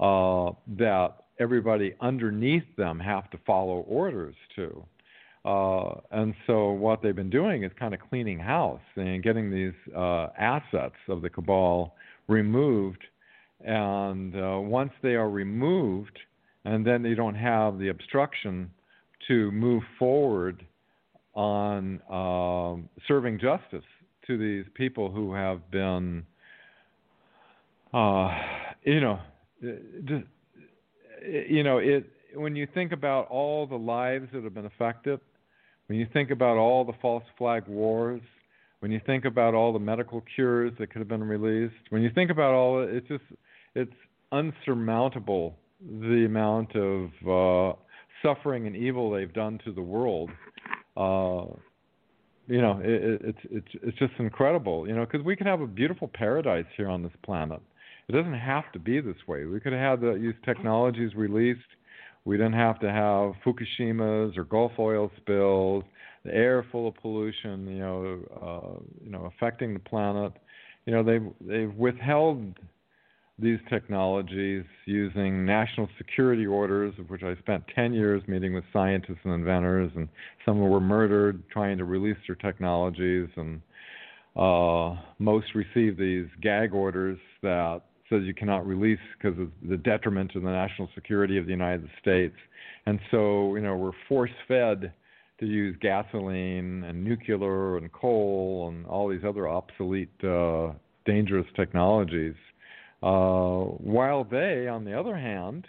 uh, that everybody underneath them have to follow orders to. Uh, and so what they've been doing is kind of cleaning house and getting these uh, assets of the cabal removed and uh, once they are removed, and then they don't have the obstruction to move forward on um, serving justice to these people who have been, uh, you know, just, you know, it. When you think about all the lives that have been affected, when you think about all the false flag wars, when you think about all the medical cures that could have been released, when you think about all it, it's just it's unsurmountable the amount of uh, suffering and evil they've done to the world. Uh, you know, it, it's it's it's just incredible. You know, because we could have a beautiful paradise here on this planet. It doesn't have to be this way. We could have had these technologies released. We didn't have to have Fukushimas or Gulf oil spills, the air full of pollution. You know, uh, you know, affecting the planet. You know, they've they've withheld these technologies using national security orders, of which I spent 10 years meeting with scientists and inventors, and some were murdered trying to release their technologies, and uh, most received these gag orders that says you cannot release because of the detriment to the national security of the United States. And so, you know, we're force fed to use gasoline and nuclear and coal and all these other obsolete, uh, dangerous technologies uh, while they, on the other hand,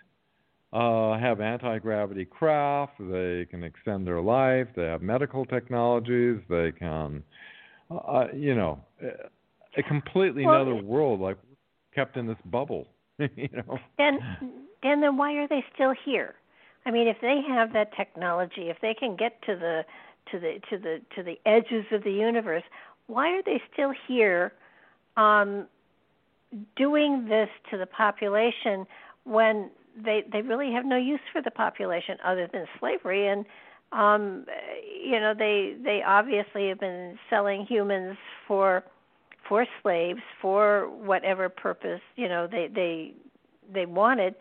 uh, have anti gravity craft, they can extend their life, they have medical technologies, they can, uh, uh you know, a completely well, another world, like kept in this bubble. you know. Then, then, then why are they still here? I mean, if they have that technology, if they can get to the to the to the to the edges of the universe, why are they still here um, doing this to the population when they they really have no use for the population other than slavery and um you know they they obviously have been selling humans for for slaves for whatever purpose you know they they they wanted.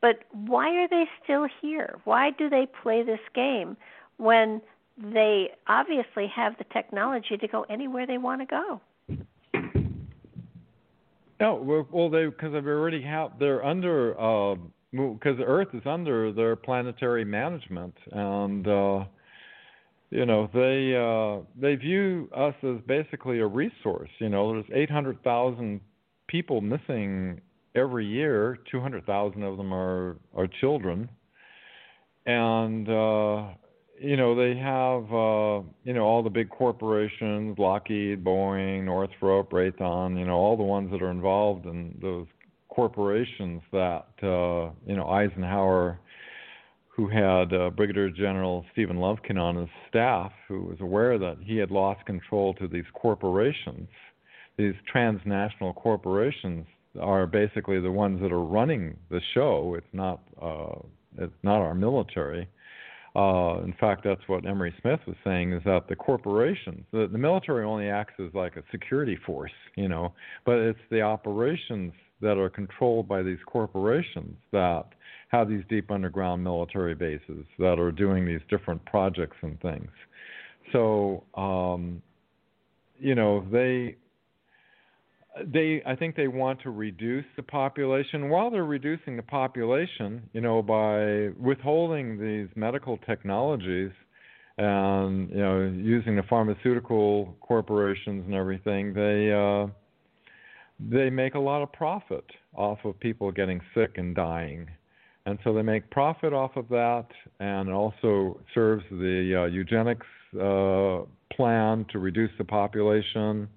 But why are they still here? Why do they play this game when they obviously have the technology to go anywhere they want to go? No, well, they because they already have they're under because uh, Earth is under their planetary management, and uh, you know they uh, they view us as basically a resource. You know, there's 800,000 people missing every year. 200,000 of them are are children, and uh, you know they have uh you know all the big corporations lockheed boeing northrop raytheon you know all the ones that are involved in those corporations that uh you know eisenhower who had uh, brigadier general stephen lovekin on his staff who was aware that he had lost control to these corporations. These transnational corporations are basically the ones that are running the show. It's not uh it's not our military. Uh, in fact, that's what Emery Smith was saying is that the corporations, the, the military only acts as like a security force, you know, but it's the operations that are controlled by these corporations that have these deep underground military bases that are doing these different projects and things. So, um, you know, they they I think they want to reduce the population. While they're reducing the population, you know, by withholding these medical technologies and you know using the pharmaceutical corporations and everything, they uh, they make a lot of profit off of people getting sick and dying. And so they make profit off of that, and also serves the uh, eugenics uh, plan to reduce the population.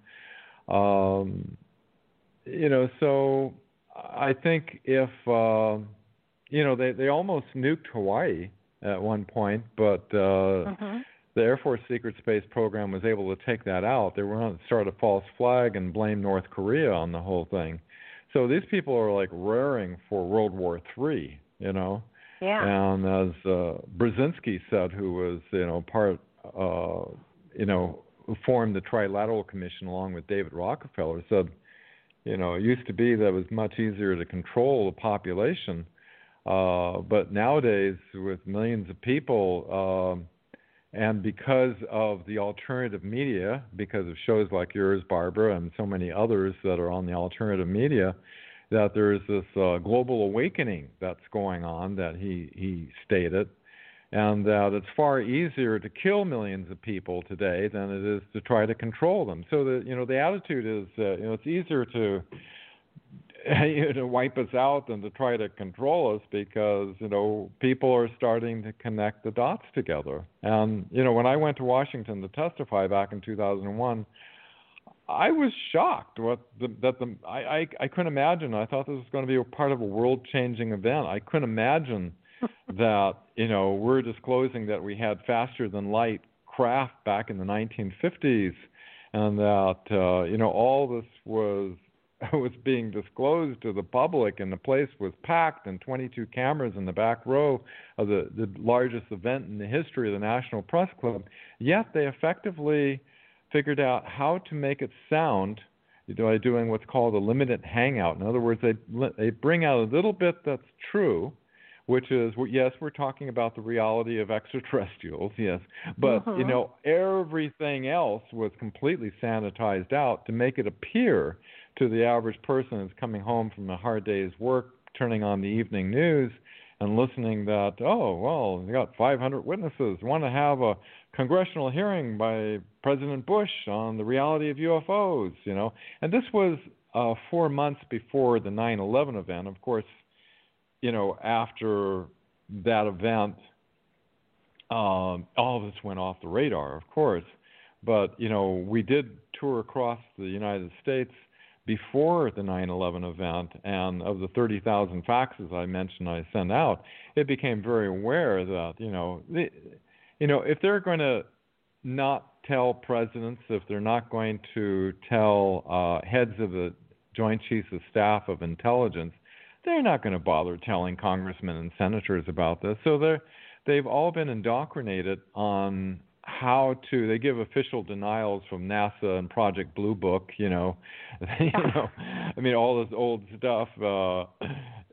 Um, you know, so I think if uh, you know they they almost nuked Hawaii at one point, but uh, mm-hmm. the Air Force Secret Space Program was able to take that out. They were going to start a false flag and blame North Korea on the whole thing. So these people are like raring for World War Three. You know. Yeah. And as uh, Brzezinski said, who was you know part, uh, you know, formed the Trilateral Commission along with David Rockefeller, said, you know, it used to be that it was much easier to control the population, uh, but nowadays with millions of people. Um, and because of the alternative media, because of shows like yours, Barbara, and so many others that are on the alternative media, that there's this uh, global awakening that's going on that he he stated, and that it's far easier to kill millions of people today than it is to try to control them. So the you know the attitude is uh, you know it's easier to you know, wipe us out than to try to control us because you know people are starting to connect the dots together. And you know, when I went to Washington to testify back in 2001, I was shocked what the, that the I, I I couldn't imagine. I thought this was going to be a part of a world-changing event. I couldn't imagine that you know we're disclosing that we had faster than light craft back in the 1950s, and that uh, you know all this was was being disclosed to the public, and the place was packed, and 22 cameras in the back row of the, the largest event in the history of the National Press Club. Yet they effectively figured out how to make it sound by doing what's called a limited hangout. In other words, they they bring out a little bit that's true, which is yes, we're talking about the reality of extraterrestrials, yes, but uh-huh. you know everything else was completely sanitized out to make it appear to the average person who's coming home from a hard day's work, turning on the evening news and listening that, oh, well, you got 500 witnesses, want to have a congressional hearing by President Bush on the reality of UFOs, you know. And this was uh, four months before the 9 11 event. Of course, you know, after that event, um, all of this went off the radar, of course. But, you know, we did tour across the United States before the 9/11 event, and of the 30,000 faxes I mentioned I sent out, it became very aware that you know, you know, if they're going to not tell presidents, if they're not going to tell uh, heads of the Joint Chiefs of Staff of Intelligence, they're not going to bother telling congressmen and senators about this. So they're they've all been indoctrinated on how to they give official denials from NASA and Project Blue Book, you know, you know, I mean all this old stuff, uh,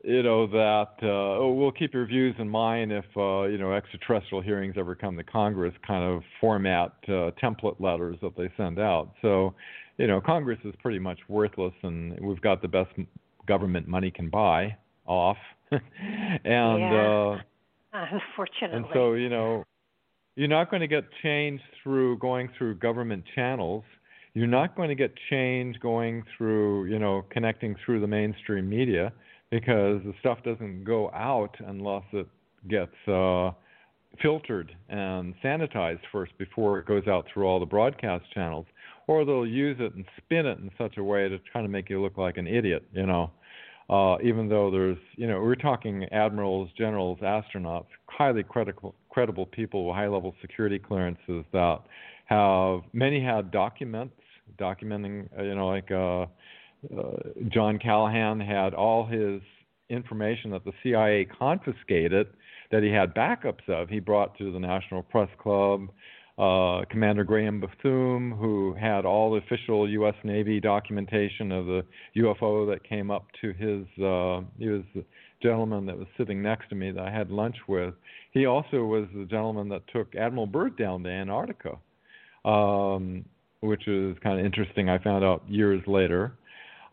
you know that uh, oh we'll keep your views in mind if uh, you know extraterrestrial hearings ever come to Congress, kind of format uh, template letters that they send out. So, you know, Congress is pretty much worthless, and we've got the best government money can buy off, and yeah. uh, unfortunately, and so you know you're not going to get change through going through government channels. You're not going to get change going through, you know, connecting through the mainstream media because the stuff doesn't go out unless it gets uh, filtered and sanitized first before it goes out through all the broadcast channels. Or they'll use it and spin it in such a way to try to make you look like an idiot, you know. Uh, even though there's, you know, we're talking admirals, generals, astronauts, highly credible, credible people with high level security clearances that have many had documents documenting, uh, you know, like uh, uh, John Callahan had all his information that the CIA confiscated that he had backups of. He brought to the National Press Club uh, Commander Graham Bethune, who had all the official U.S. Navy documentation of the UFO that came up to his. Uh, he was the gentleman that was sitting next to me that I had lunch with. He also was the gentleman that took Admiral Byrd down to Antarctica, um, which is kind of interesting. I found out years later.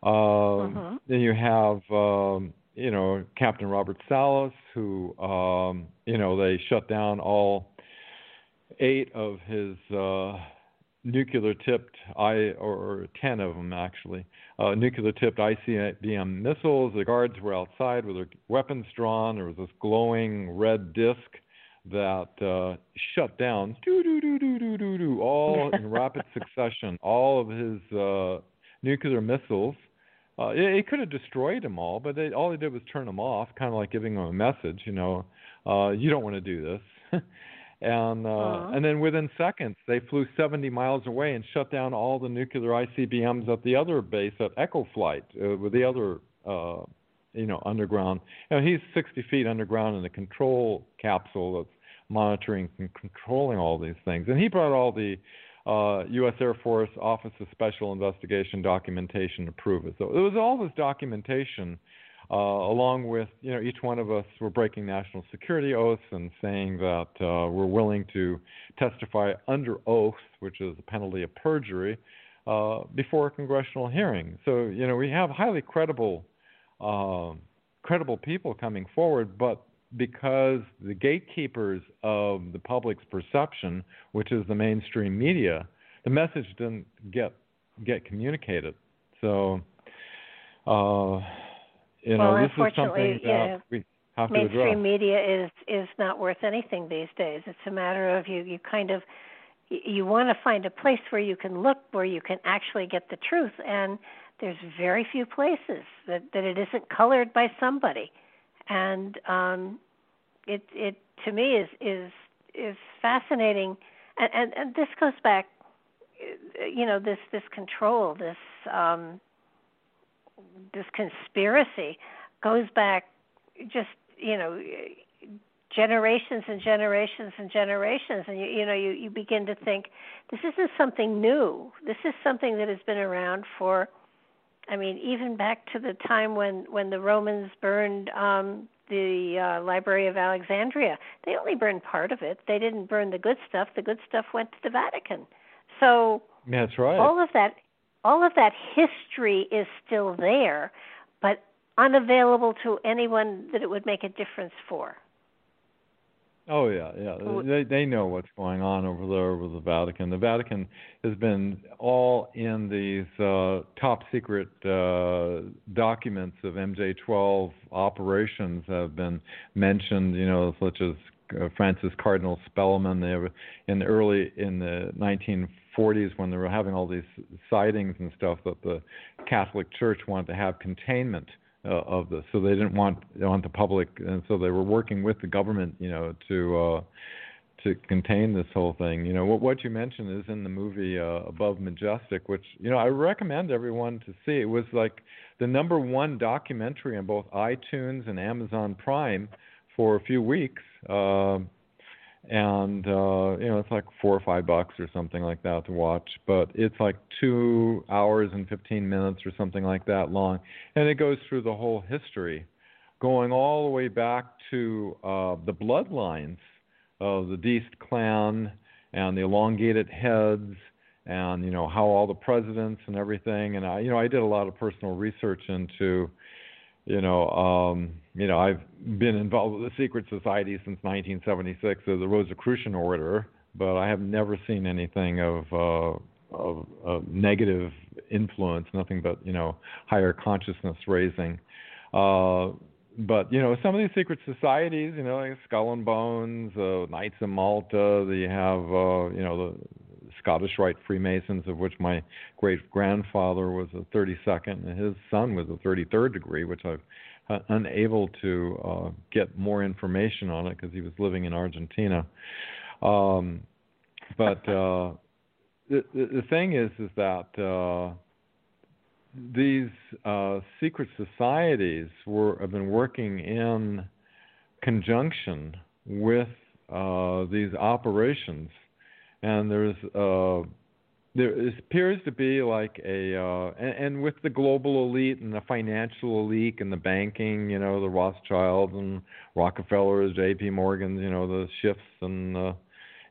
Um, uh-huh. Then you have. Um, you know Captain Robert Salas, who um, you know they shut down all eight of his uh, nuclear tipped I or ten of them actually uh, nuclear tipped ICBM missiles. The guards were outside with their weapons drawn. There was this glowing red disc that uh, shut down doo doo doo doo doo doo doo all in rapid succession. All of his uh, nuclear missiles. Uh, it, it could have destroyed them all, but they, all they did was turn them off, kind of like giving them a message. You know, uh, you don't want to do this. and uh, uh-huh. and then within seconds they flew 70 miles away and shut down all the nuclear ICBMs at the other base at Echo Flight uh, with the other uh, you know underground. You know, he's 60 feet underground in a control capsule that's monitoring and controlling all these things. And he brought all the uh, U.S. Air Force Office of Special Investigation documentation to prove it. So it was all this documentation, uh, along with you know each one of us were breaking national security oaths and saying that uh, we're willing to testify under oath, which is a penalty of perjury, uh, before a congressional hearing. So you know we have highly credible, uh, credible people coming forward, but because the gatekeepers of the public's perception, which is the mainstream media, the message didn't get get communicated. So, uh, you know, well, this is something that yeah, we have to address. Mainstream media is is not worth anything these days. It's a matter of you you kind of you want to find a place where you can look where you can actually get the truth and there's very few places that that it isn't colored by somebody and um it it to me is is is fascinating. And and, and this goes back you know this this control this um this conspiracy goes back just you know generations and generations and generations. And you you know you you begin to think this isn't something new. This is something that has been around for i mean even back to the time when when the romans burned um the uh, library of alexandria. They only burned part of it. They didn't burn the good stuff. The good stuff went to the vatican. So that's right. all of that all of that history is still there but unavailable to anyone that it would make a difference for Oh yeah, yeah. They they know what's going on over there over the Vatican. The Vatican has been all in these uh, top secret uh, documents of MJ12 operations have been mentioned. You know, such as uh, Francis Cardinal Spellman. They were in the early in the 1940s when they were having all these sightings and stuff that the Catholic Church wanted to have containment uh, of this. So they didn't want want the public, and so they were working with the government, you know, to uh, to contain this whole thing. You know, what what you mentioned is in the movie uh, Above Majestic, which you know I recommend everyone to see. It was like the number one documentary on both iTunes and Amazon Prime for a few weeks. Uh, and uh you know it's like four or five bucks or something like that to watch but it's like two hours and fifteen minutes or something like that long. And it goes through the whole history going all the way back to uh the bloodlines of the Deist clan and the elongated heads and you know how all the presidents and everything. And I you know I did a lot of personal research into you know, um, you know, I've been involved with the secret society since 1976 as the Rosicrucian Order, but I have never seen anything of uh, of, of negative influence, nothing but you know higher consciousness raising. Uh, but you know, some of these secret societies, you know, like Skull and Bones, uh, Knights of Malta, they have, uh, you know, the Scottish Rite Freemasons, of which my great grandfather was a 32nd, and his son was a 33rd degree, which I've uh, unable to uh, get more information on it because he was living in Argentina. Um, but uh, the, the thing is, is that uh, these uh, secret societies were have been working in conjunction with uh, these operations and there's uh, there appears to be like a uh, and, and with the global elite and the financial elite and the banking, you know, the Rothschilds and Rockefellers, J.P. Morgans, you know, the Schiffs and uh,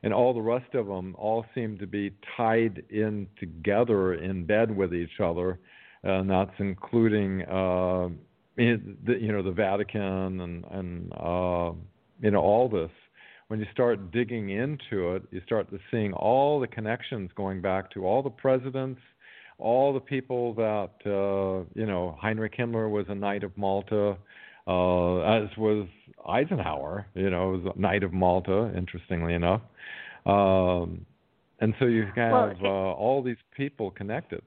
and all the rest of them all seem to be tied in together in bed with each other, and that's including uh, you know the Vatican and and uh, you know all this when you start digging into it, you start to seeing all the connections going back to all the presidents, all the people that uh, you know. Heinrich Himmler was a Knight of Malta, uh, as was Eisenhower. You know, was a Knight of Malta. Interestingly enough, um, and so you have well, uh, all these people connected.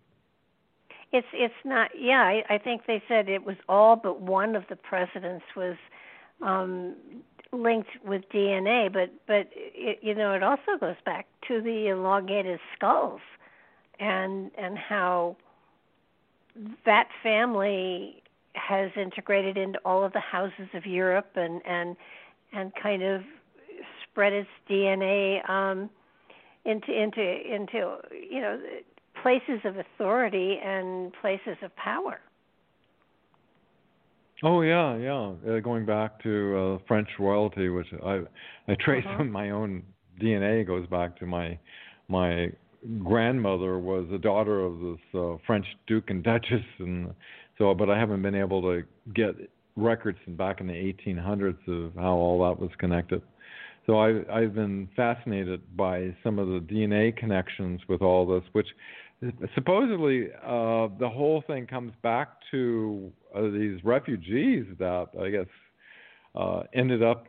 It's it's not. Yeah, I, I think they said it was all but one of the presidents was um linked with DNA, but but it, you know it also goes back to the elongated skulls, and and how that family has integrated into all of the houses of Europe and and and kind of spread its DNA um, into into into you know places of authority and places of power. Oh yeah, yeah. Uh, going back to uh, French royalty, which I I trace uh-huh. my own DNA goes back to my my grandmother was a daughter of this uh, French duke and duchess, and so but I haven't been able to get records back in the 1800s of how all that was connected. So I, I've been fascinated by some of the DNA connections with all this, which supposedly uh, the whole thing comes back to uh, these refugees that I guess uh, ended up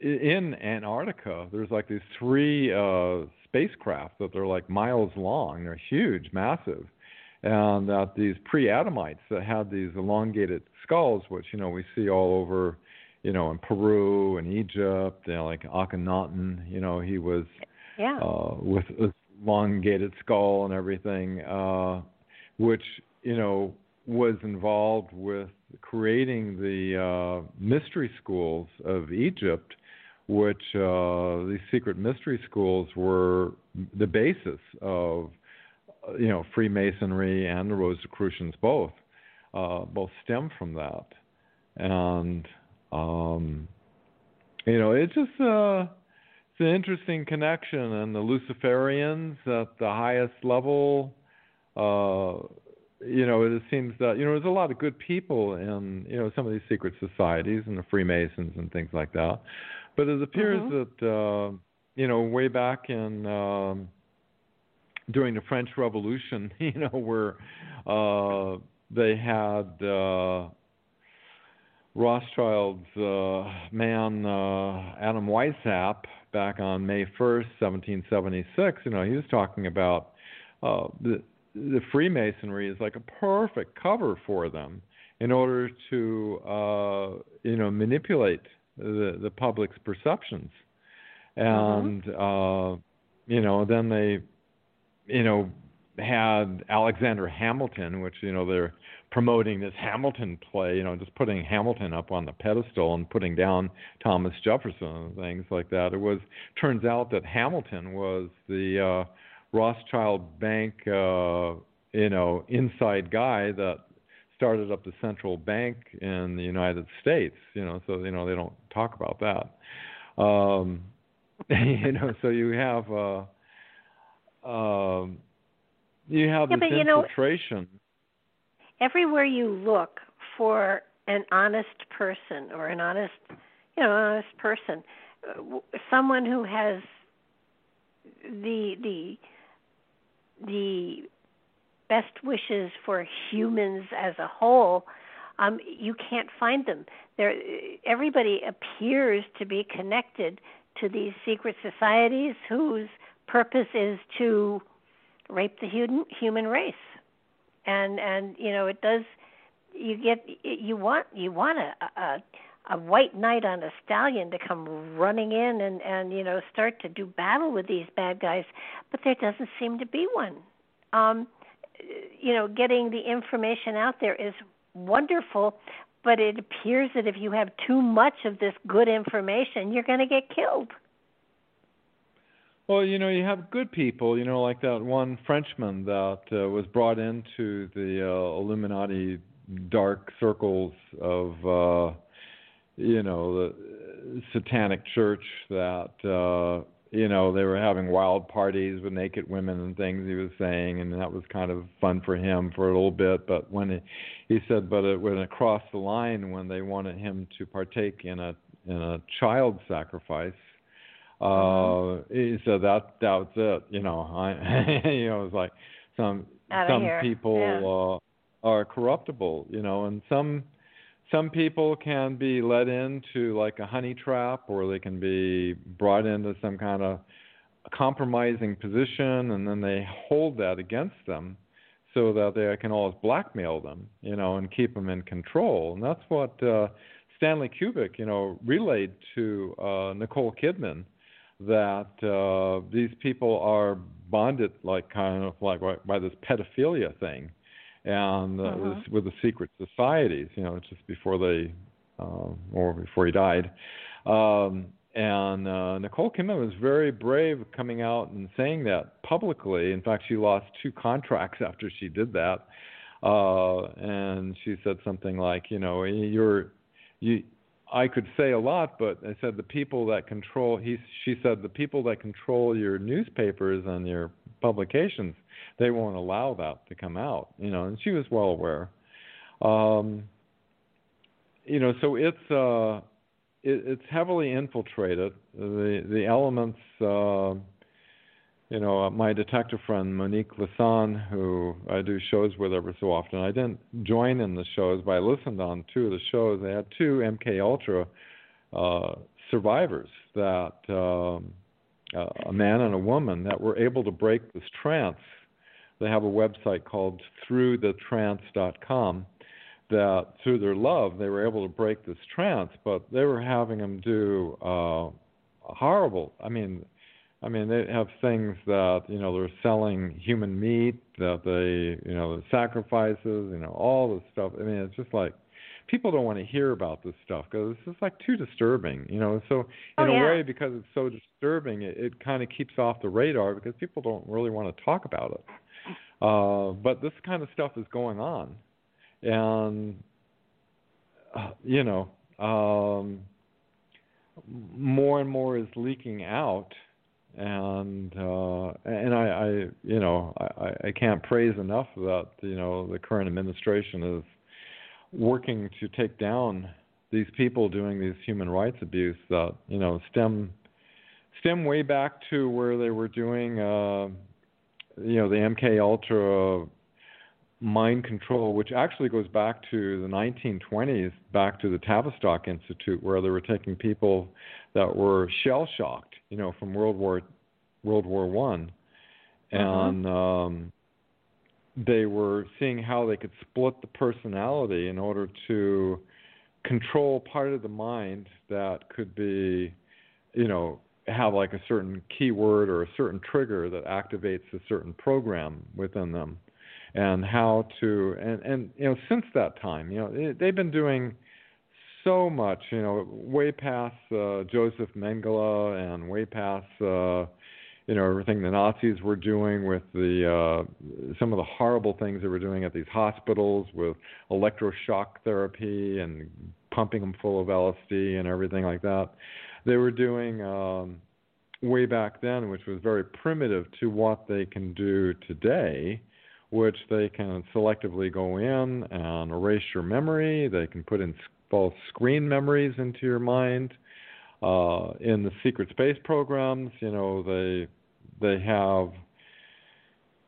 in Antarctica. There's like these three uh, spacecraft that they're like miles long. They're huge, massive, and that these pre-Adamites that had these elongated skulls, which you know we see all over, you know, in Peru and Egypt, you know, like Akhenaten. You know, he was yeah. uh, with elongated skull and everything, uh, which you know was involved with creating the uh, mystery schools of Egypt, which uh, these secret mystery schools were the basis of, you know, Freemasonry and the Rosicrucians both, uh, both stem from that, and um, you know, it's just uh, it's an interesting connection, and the Luciferians at the highest level. Uh, you know, it seems that you know there's a lot of good people in you know some of these secret societies and the Freemasons and things like that, but it appears mm-hmm. that uh, you know way back in um, during the French Revolution, you know, where uh, they had uh, Rothschild's uh, man uh, Adam Weishaupt back on May 1st, 1776. You know, he was talking about uh, the the Freemasonry is like a perfect cover for them in order to uh, you know manipulate the the public's perceptions, and uh-huh. uh, you know then they you know had Alexander Hamilton, which you know they're promoting this Hamilton play, you know, just putting Hamilton up on the pedestal and putting down Thomas Jefferson and things like that. It was turns out that Hamilton was the uh, Rothschild Bank, uh, you know, inside guy that started up the central bank in the United States. You know, so you know they don't talk about that. Um, you know, so you have uh, um, you have yeah, this infiltration. You know, everywhere you look for an honest person or an honest, you know, honest person, uh, someone who has the the the best wishes for humans as a whole, um, you can't find them. There, everybody appears to be connected to these secret societies whose purpose is to rape the human human race, and and you know it does. You get you want you want a, a a white knight on a stallion to come running in and and you know start to do battle with these bad guys but there doesn't seem to be one um you know getting the information out there is wonderful but it appears that if you have too much of this good information you're going to get killed well, you know, you have good people, you know, like that one Frenchman that uh, was brought into the uh, Illuminati dark circles of uh you know the satanic church that uh you know they were having wild parties with naked women and things he was saying and that was kind of fun for him for a little bit. But when he, he said but it when it crossed the line when they wanted him to partake in a in a child sacrifice uh he that that was it you know i you know it was like some some here. people yeah. uh are corruptible you know and some some people can be led into like a honey trap or they can be brought into some kind of compromising position and then they hold that against them so that they can always blackmail them you know and keep them in control and that's what uh stanley kubrick you know relayed to uh nicole kidman that uh these people are bonded like kind of like by, by this pedophilia thing and uh, this, with the secret societies, you know, just before they uh, or before he died. Um, and uh, Nicole Kidman was very brave coming out and saying that publicly. In fact, she lost two contracts after she did that. Uh, and she said something like, you know, you're, you, I could say a lot, but I said the people that control. He, she said the people that control your newspapers and your publications, they won't allow that to come out. You know, and she was well aware. Um, you know, so it's uh, it, it's heavily infiltrated. The the elements. Uh, you know, uh, my detective friend Monique Lasan, who I do shows with every so often. I didn't join in the shows, but I listened on two of the shows. They had two MK Ultra uh, survivors that um, uh, a man and a woman that were able to break this trance. They have a website called throughthetrance.com that through their love they were able to break this trance, but they were having them do uh, horrible. I mean, I mean they have things that you know they're selling human meat that they you know the sacrifices you know all this stuff. I mean it's just like people don't want to hear about this stuff because it's just like too disturbing, you know. So in oh, yeah. a way, because it's so disturbing, it, it kind of keeps off the radar because people don't really want to talk about it. Uh, but this kind of stuff is going on, and uh, you know, um, more and more is leaking out, and uh, and I, I you know I, I can't praise enough that you know the current administration is working to take down these people doing these human rights abuse that you know stem stem way back to where they were doing uh, you know the MK Ultra mind control, which actually goes back to the 1920s, back to the Tavistock Institute, where they were taking people that were shell shocked, you know, from World War World War One, uh-huh. and um, they were seeing how they could split the personality in order to control part of the mind that could be, you know, have like a certain keyword or a certain trigger that activates a certain program within them and how to and and you know since that time you know they've been doing so much you know way past uh, Joseph Mengele and way past uh, you know everything the Nazis were doing with the uh, some of the horrible things they were doing at these hospitals with electroshock therapy and pumping them full of LSD and everything like that. They were doing um, way back then, which was very primitive to what they can do today, which they can selectively go in and erase your memory. They can put in false screen memories into your mind. Uh, in the secret space programs, you know, they they have,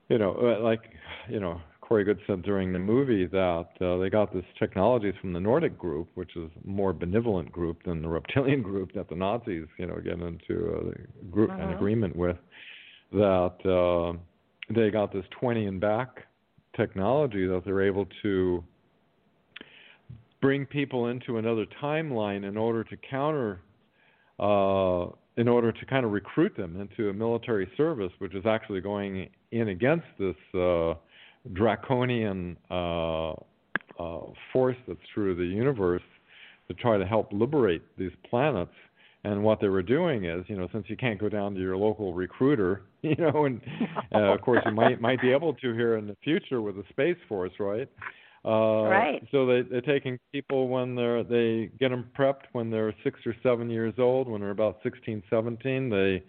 you know, uh, like, you know, Corey Goode said during the movie that uh, they got this technologies from the Nordic group, which is a more benevolent group than the reptilian group that the Nazis, you know, get into a group uh-huh. an agreement with. That uh, they got this 20 and back technology that they're able to bring people into another timeline in order to counter uh, in order to kind of recruit them into a military service, which is actually going in against this uh, draconian uh, uh, force that's through the universe to try to help liberate these planets. And what they were doing is, you know, since you can't go down to your local recruiter, you know, and uh, of course you might might be able to here in the future with the space force, right? Uh, right. So they, they're taking people when they're they get them prepped when they're six or seven years old. When they're about 16, 17, they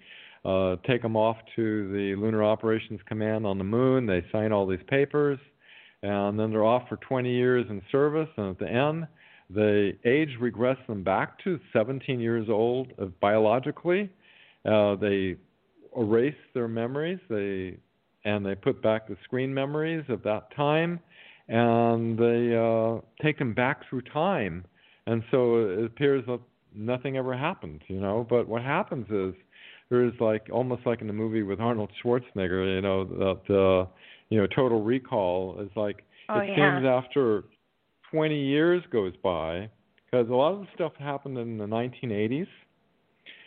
uh, take them off to the Lunar Operations Command on the Moon. They sign all these papers, and then they're off for 20 years in service. And at the end, they age regress them back to 17 years old uh, biologically. Uh, they erase their memories. They and they put back the screen memories of that time and they uh, take them back through time. And so it appears that nothing ever happened, you know. But what happens is there's like almost like in the movie with Arnold Schwarzenegger, you know, that uh, you know, Total Recall is like oh, it yeah. seems after 20 years goes by because a lot of the stuff happened in the 1980s.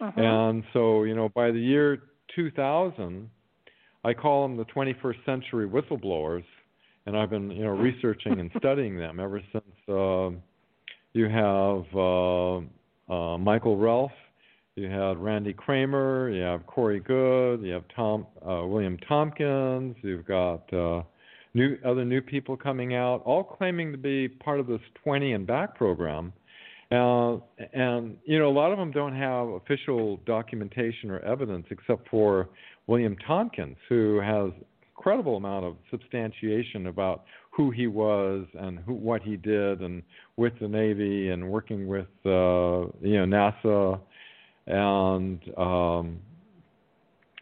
Uh-huh. And so, you know, by the year 2000, I call them the 21st century whistleblowers and I've been you know researching and studying them ever since. Uh, you have uh, uh, Michael Relfe, you had Randy Cramer, you have Corey Goode, you have Tom uh, William Tompkins, you've got uh, new other new people coming out, all claiming to be part of this 20 and back program. Uh, and you know, a lot of them don't have official documentation or evidence, except for William Tompkins, who has incredible amount of substantiation about who he was and who, what he did, and with the Navy and working with uh, you know NASA and um,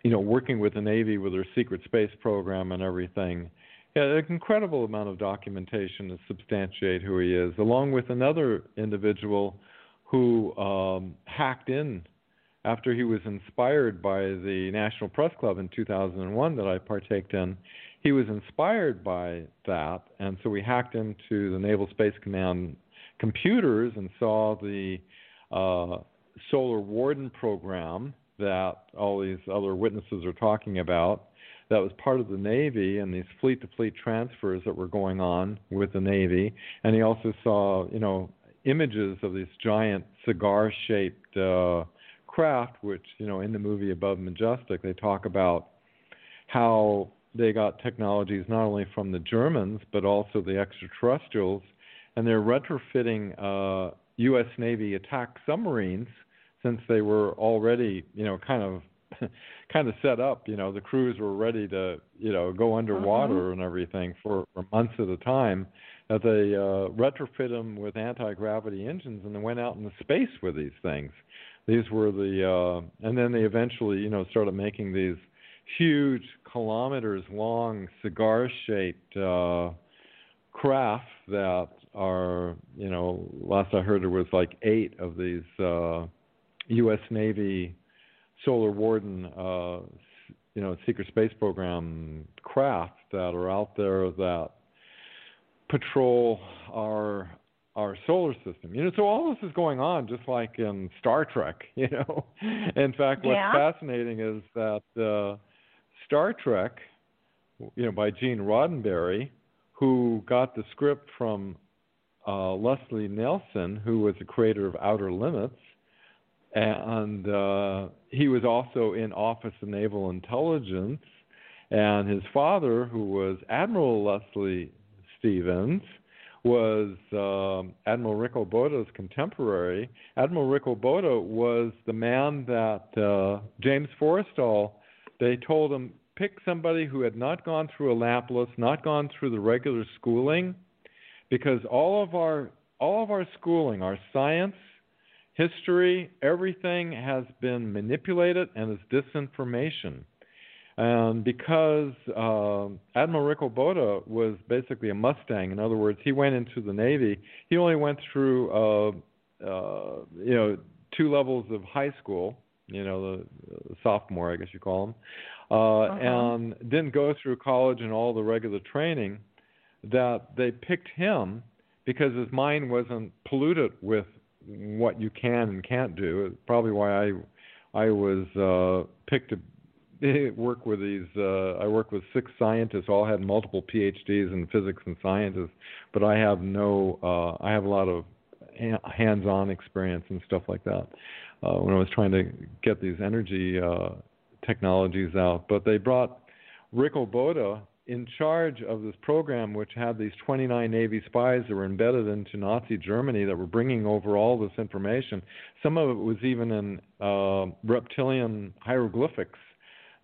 you know working with the Navy with their secret space program and everything. Yeah, an incredible amount of documentation to substantiate who he is, along with another individual who um, hacked in after he was inspired by the National Press Club in 2001 that I partaked in. He was inspired by that, and so we hacked into the Naval Space Command computers and saw the uh, Solar Warden program that all these other witnesses are talking about that was part of the Navy and these fleet to fleet transfers that were going on with the Navy. And he also saw, you know, images of these giant cigar shaped uh, craft, which, you know, in the movie Above Majestic, they talk about how they got technologies not only from the Germans, but also the extraterrestrials. And they're retrofitting uh, U.S. Navy attack submarines since they were already, you know, kind of kind of set up. You know, the crews were ready to, you know, go underwater uh-huh. and everything for, for months at a time. That they uh, retrofit them with anti gravity engines and then went out into space with these things. These were the, uh, and then they eventually, you know, started making these huge kilometers long cigar shaped uh, craft that are, you know, last I heard there was like eight of these uh, U.S. Navy Solar Warden, uh, you know, secret space program craft that are out there that patrol our our solar system. You know, so all this is going on just like in Star Trek. You know, in fact, what's yeah. fascinating is that uh, Star Trek, you know, by Gene Roddenberry, who got the script from uh, Leslie Nelson, who was the creator of Outer Limits, and uh, he was also in Office of Naval Intelligence. And his father, who was Admiral Leslie Stevens, was um, Admiral Rico Botta's contemporary. Admiral Rico Botta was the man that uh, James Forrestal, they told him, pick somebody who had not gone through Annapolis, not gone through the regular schooling, because all of our all of our schooling, our science, history, everything has been manipulated and is disinformation. And because uh, Admiral Rick was basically a Mustang, in other words, he went into the Navy. He only went through, uh, uh, you know, two levels of high school. You know, the, the sophomore, I guess you call them, uh, uh-huh. and didn't go through college and all the regular training. That they picked him because his mind wasn't polluted with what you can and can't do. It's probably why I I was uh, picked to work with these. Uh, I work with six scientists, all had multiple PhDs in physics and sciences, but I have no. Uh, I have a lot of hands-on experience and stuff like that. Uh, when I was trying to get these energy uh, technologies out, but they brought Rico Botta in charge of this program, which had these 29 Navy spies that were embedded into Nazi Germany that were bringing over all this information. Some of it was even in uh, reptilian hieroglyphics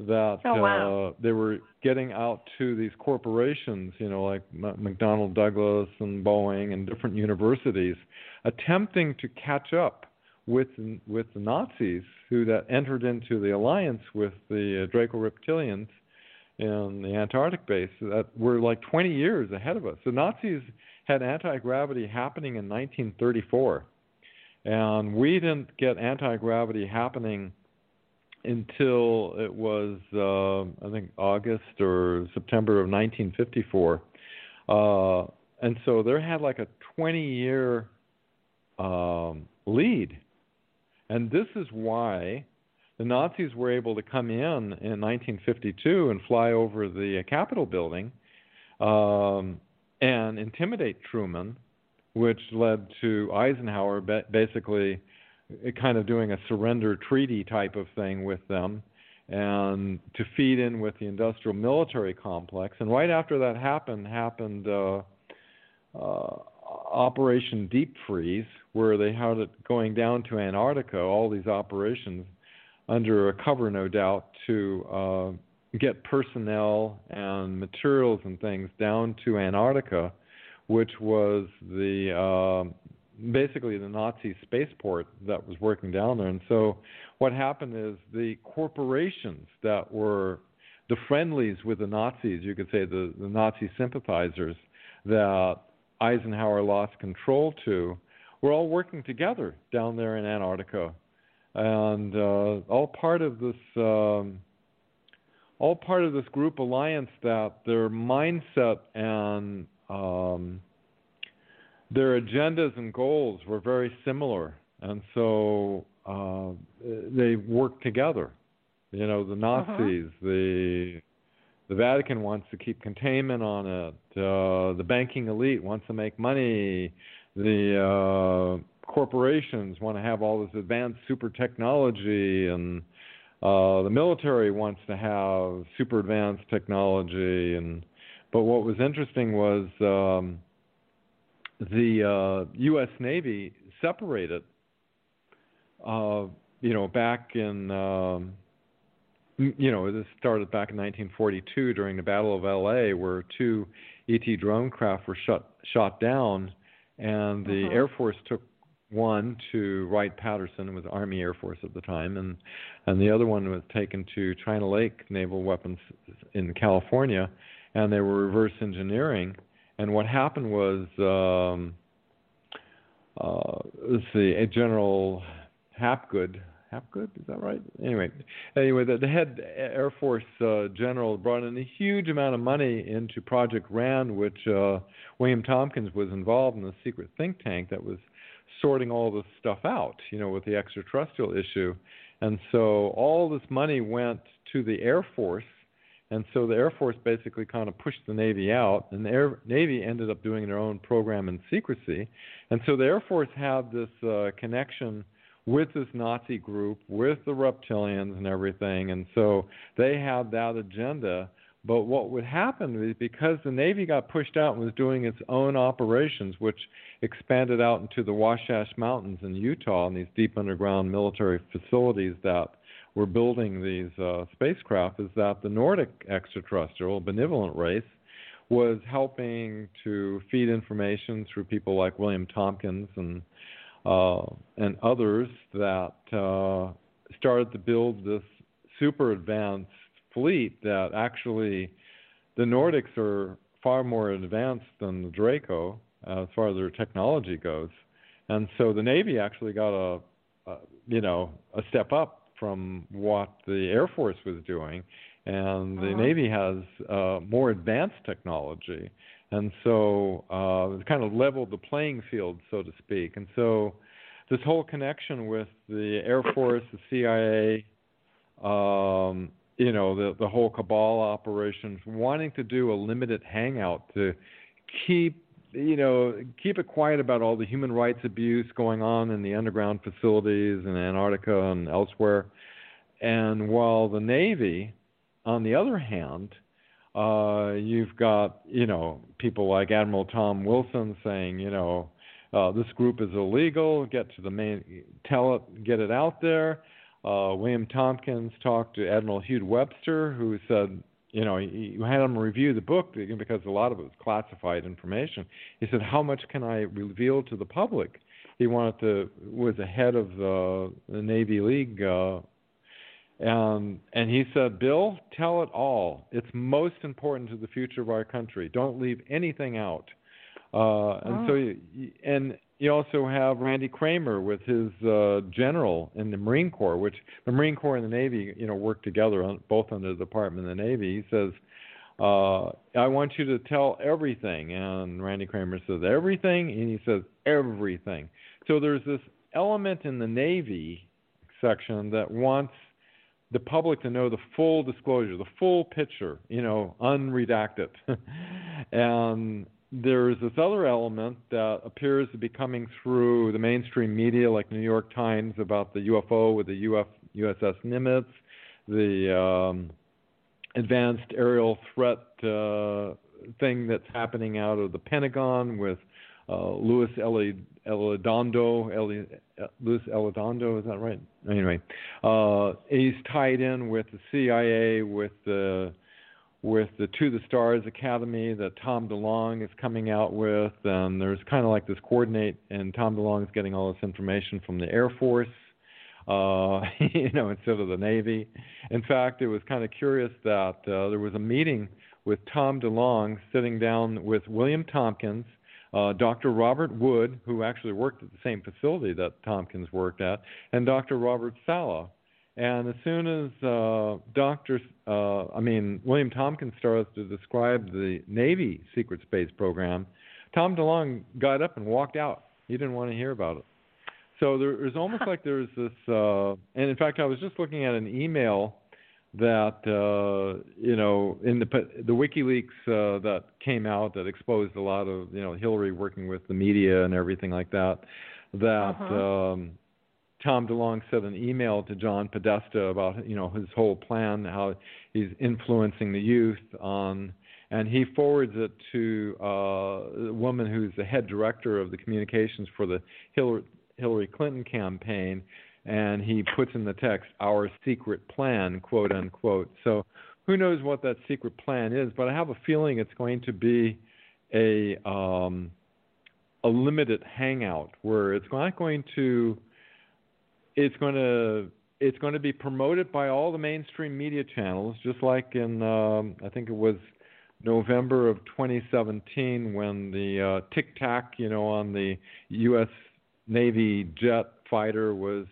that oh, wow. uh, they were getting out to these corporations, you know, like M- McDonnell Douglas and Boeing and different universities, attempting to catch up with with the Nazis who that entered into the alliance with the uh, Draco reptilians in the Antarctic base that were like 20 years ahead of us. The Nazis had anti gravity happening in 1934, and we didn't get anti gravity happening until it was, uh, I think, August or September of 1954. Uh, and so they had like a 20 year um, lead. And this is why the Nazis were able to come in in 1952 and fly over the Capitol building um, and intimidate Truman, which led to Eisenhower basically kind of doing a surrender treaty type of thing with them and to feed in with the industrial military complex. And right after that happened, happened uh, uh, Operation Deep Freeze, where they had it going down to Antarctica, all these operations under a cover, no doubt, to uh, get personnel and materials and things down to Antarctica, which was the uh, basically the Nazi spaceport that was working down there. And so what happened is the corporations that were the friendlies with the Nazis, you could say the, the Nazi sympathizers that Eisenhower lost control to, were all working together down there in Antarctica, and uh, all part of this, um, all part of this group alliance that their mindset and um, their agendas and goals were very similar, and so uh, they worked together. You know, the uh-huh. Nazis, uh-huh. the the Vatican wants to keep containment on it. Uh, the banking elite wants to make money. The uh, corporations want to have all this advanced super technology, and uh, the military wants to have super advanced technology. And but what was interesting was um, the uh, U.S. Navy separated. Uh, you know, back in um, you know this started back in 1942 during the Battle of L.A., where two ET drone craft were shot shot down, and the uh-huh. Air Force took one to Wright Patterson, it was Army Air Force at the time, and and the other one was taken to China Lake Naval Weapons in California, and they were reverse engineering and what happened was, um, uh, let's see, a General Hapgood. Hapgood, is that right? Anyway, anyway, the, the head Air Force uh, general brought in a huge amount of money into Project Rand, which uh, William Tompkins was involved in the secret think tank that was sorting all this stuff out, you know, with the extraterrestrial issue. And so all this money went to the Air Force and so the Air Force basically kind of pushed the Navy out, and the Air, Navy ended up doing their own program in secrecy. And so the Air Force had this uh, connection with this Nazi group, with the reptilians and everything. And so they had that agenda. But what would happen is because the Navy got pushed out and was doing its own operations, which expanded out into the Wasatch Mountains in Utah and these deep underground military facilities that were building these uh, spacecraft is that the Nordic extraterrestrial benevolent race was helping to feed information through people like William Tompkins and uh, and others that uh, started to build this super advanced fleet that actually the Nordics are far more advanced than the Draco as far as their technology goes, and so the Navy actually got a, a you know a step up from what the Air Force was doing, and the uh-huh. Navy has uh, more advanced technology, and so uh, it kind of leveled the playing field, so to speak. And so this whole connection with the Air Force, the CIA, um, you know, the the whole cabal operations, wanting to do a limited hangout to keep you know, keep it quiet about all the human rights abuse going on in the underground facilities in Antarctica and elsewhere. And while the Navy, on the other hand, uh, you've got, you know, people like Admiral Tom Wilson saying, you know, uh, this group is illegal, get to the main, tell it, get it out there. Uh, William Tompkins talked to Admiral Hugh Webster, who said, you know, he, had him review the book because a lot of it was classified information. He said, "How much can I reveal to the public?" He wanted to was the head of the, the Navy League, uh, and and he said, "Bill, tell it all. It's most important to the future of our country. Don't leave anything out." Uh, and oh. so, you, and you also have Randy Cramer with his uh, general in the Marine Corps, which the Marine Corps and the Navy, you know, work together on, both under the Department of the Navy. He says, uh, "I want you to tell everything," and Randy Cramer says, "Everything," and he says, "Everything." So there's this element in the Navy section that wants the public to know the full disclosure, the full picture, you know, unredacted. And there's this other element that appears to be coming through the mainstream media, like New York Times, about the UFO with the Uf, USS Nimitz, the um, advanced aerial threat uh, thing that's happening out of the Pentagon with uh, Louis Elizondo. Eli, Louis Elizondo, is that right? Anyway, uh, he's tied in with the CIA, with the with the To the Stars Academy that Tom DeLonge is coming out with, and there's kind of like this coordinate, and Tom DeLonge is getting all this information from the Air Force, uh, you know, instead of the Navy. In fact, it was kind of curious that uh, there was a meeting with Tom DeLonge sitting down with William Tompkins, uh, Dr. Robert Wood, who actually worked at the same facility that Tompkins worked at, and Dr. Robert Saleh. And as soon as uh, Dr. Uh, I mean William Tompkins started to describe the Navy secret space program, Tom DeLonge got up and walked out. He didn't want to hear about it. So there's almost like there's this, uh, and in fact, I was just looking at an email that uh, you know in the the WikiLeaks uh, that came out that exposed a lot of you know Hillary working with the media and everything like that. That uh-huh. um, Tom DeLonge sent an email to John Podesta about you know his whole plan, how he's influencing the youth on, and he forwards it to uh, a woman who's the head director of the communications for the Hillary, Hillary Clinton campaign, and he puts in the text our secret plan quote unquote. So who knows what that secret plan is but i have a feeling it's going to be a um, a limited hangout where it's not going to it's going to it's going to be promoted by all the mainstream media channels just like in um, i think it was november of 2017 when the uh, tic tac you know on the us navy jet fighter was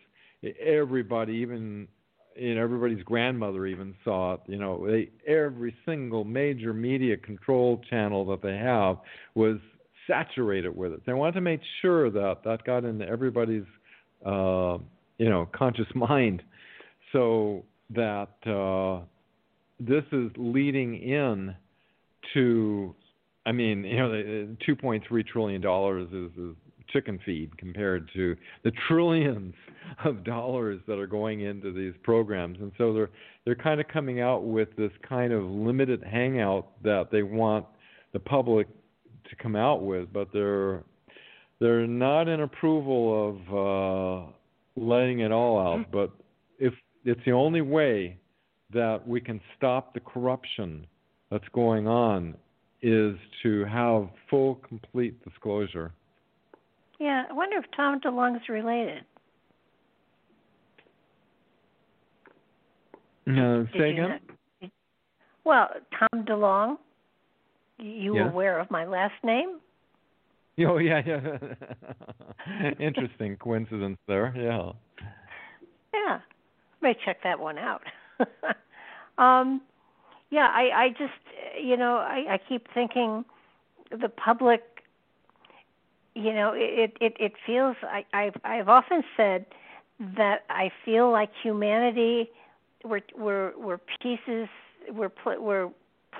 everybody, even you know, everybody's grandmother even saw it. You know, they, every single major media control channel that they have was saturated with it. They wanted to make sure that that got into everybody's, uh, you know, conscious mind, so that uh, this is leading in to, I mean, you know, 2.3 trillion dollars is, is chicken feed compared to the trillions of dollars that are going into these programs. And so they're they're kind of coming out with this kind of limited hangout that they want the public to come out with, but they're they're not in approval of uh, letting it all out. Mm-hmm. But if it's the only way that we can stop the corruption that's going on is to have full, complete disclosure. Yeah, I wonder if Tom DeLonge's related. No, say again. well, Tom DeLong. You yeah. aware of my last name? Oh yeah, yeah. Interesting coincidence there. Yeah. Yeah, may check that one out. um, yeah, I, I just, you know, I, I keep thinking the public you know it it it feels i i've i've often said that i feel like humanity we're we're we're pieces we're pl- we're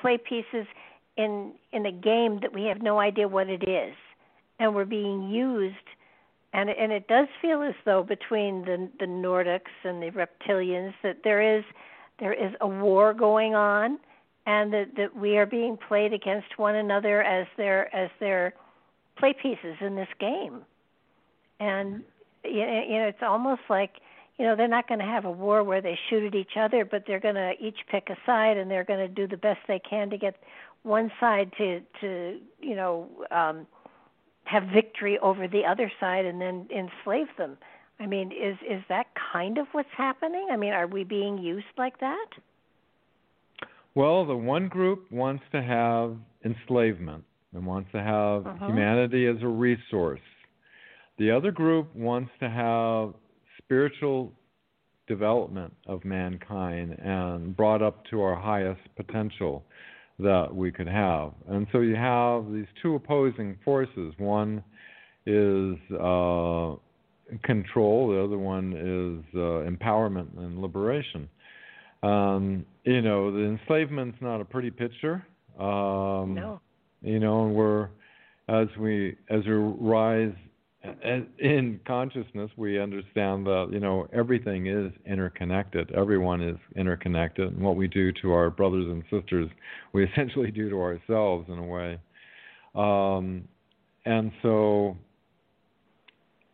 play pieces in in a game that we have no idea what it is and we're being used and and it does feel as though between the the nordics and the reptilians that there is there is a war going on and that that we are being played against one another as their as their play pieces in this game. And you know, it's almost like you know they're not going to have a war where they shoot at each other, but they're going to each pick a side and they're going to do the best they can to get one side to to you know um, have victory over the other side and then enslave them. I mean, is is that kind of what's happening? I mean, are we being used like that? Well, the one group wants to have enslavement and wants to have uh-huh. humanity as a resource. The other group wants to have spiritual development of mankind and brought up to our highest potential that we could have. And so you have these two opposing forces. One is uh, control, the other one is uh, empowerment and liberation. Um, you know, the enslavement's not a pretty picture. Um, no you know, and we're as we as we rise in consciousness, we understand that you know everything is interconnected. Everyone is interconnected, and what we do to our brothers and sisters, we essentially do to ourselves in a way. Um, and so,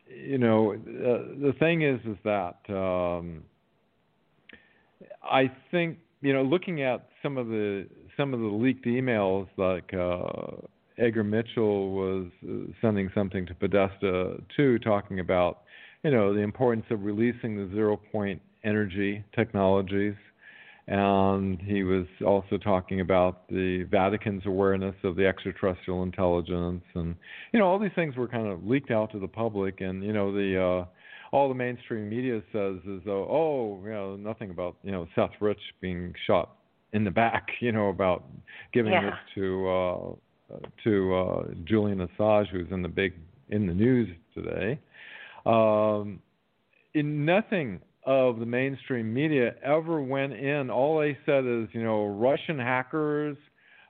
you know, uh, the thing is, is that um, I think you know, looking at some of the some of the leaked emails, like uh, Edgar Mitchell was uh, sending something to Podesta too, talking about you know the importance of releasing the zero point energy technologies, and he was also talking about the Vatican's awareness of the extraterrestrial intelligence, and you know all these things were kind of leaked out to the public, and you know the uh, all the mainstream media says is though, oh, you know, nothing about you know Seth Rich being shot in the back, you know, about giving yeah. this to uh, to uh, Julian Assange, who's in the big in the news today. Um, in nothing of the mainstream media ever went in. All they said is, you know, Russian hackers.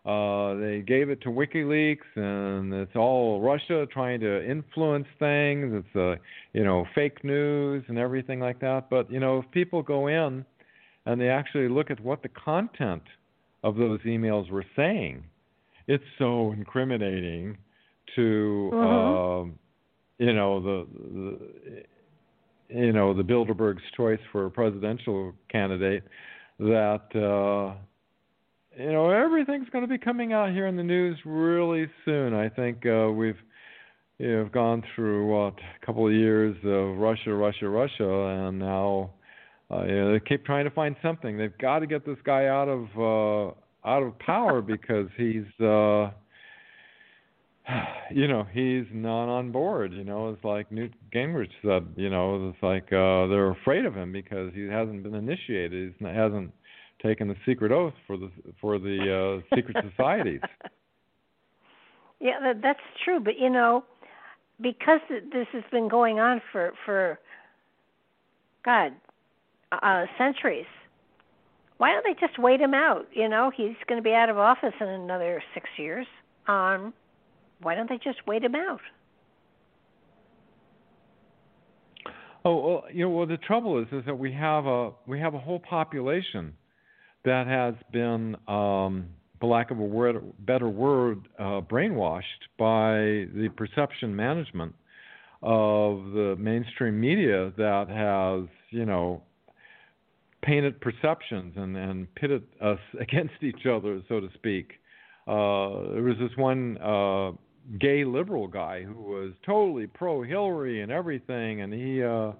Uh, they gave it to WikiLeaks, and it's all Russia trying to influence things. It's, uh, you know, fake news and everything like that. But you know, if people go in and they actually look at what the content of those emails were saying, it's so incriminating to mm-hmm. uh, you know the, the you know the Bilderberg's choice for a presidential candidate that uh, you know everything's going to be coming out here in the news really soon. I think uh, we've you know, gone through what a couple of years of Russia, Russia, Russia, and now uh, you know, they keep trying to find something. They've got to get this guy out of uh, out of power because he's uh you know he's not on board you know it's like newt gingrich said you know it's like uh they're afraid of him because he hasn't been initiated he hasn't taken the secret oath for the for the uh secret societies. Yeah that, that's true but you know because this has been going on for for god uh centuries why don't they just wait him out? You know, he's going to be out of office in another six years. Um, why don't they just wait him out? Oh, well, you know, well, the trouble is, is that we have a we have a whole population that has been, um, for lack of a word, better word, uh, brainwashed by the perception management of the mainstream media that has, you know, painted perceptions and, and pitted us against each other, so to speak. Uh, there was this one uh, gay liberal guy who was totally pro Hillary and everything, and he. Uh,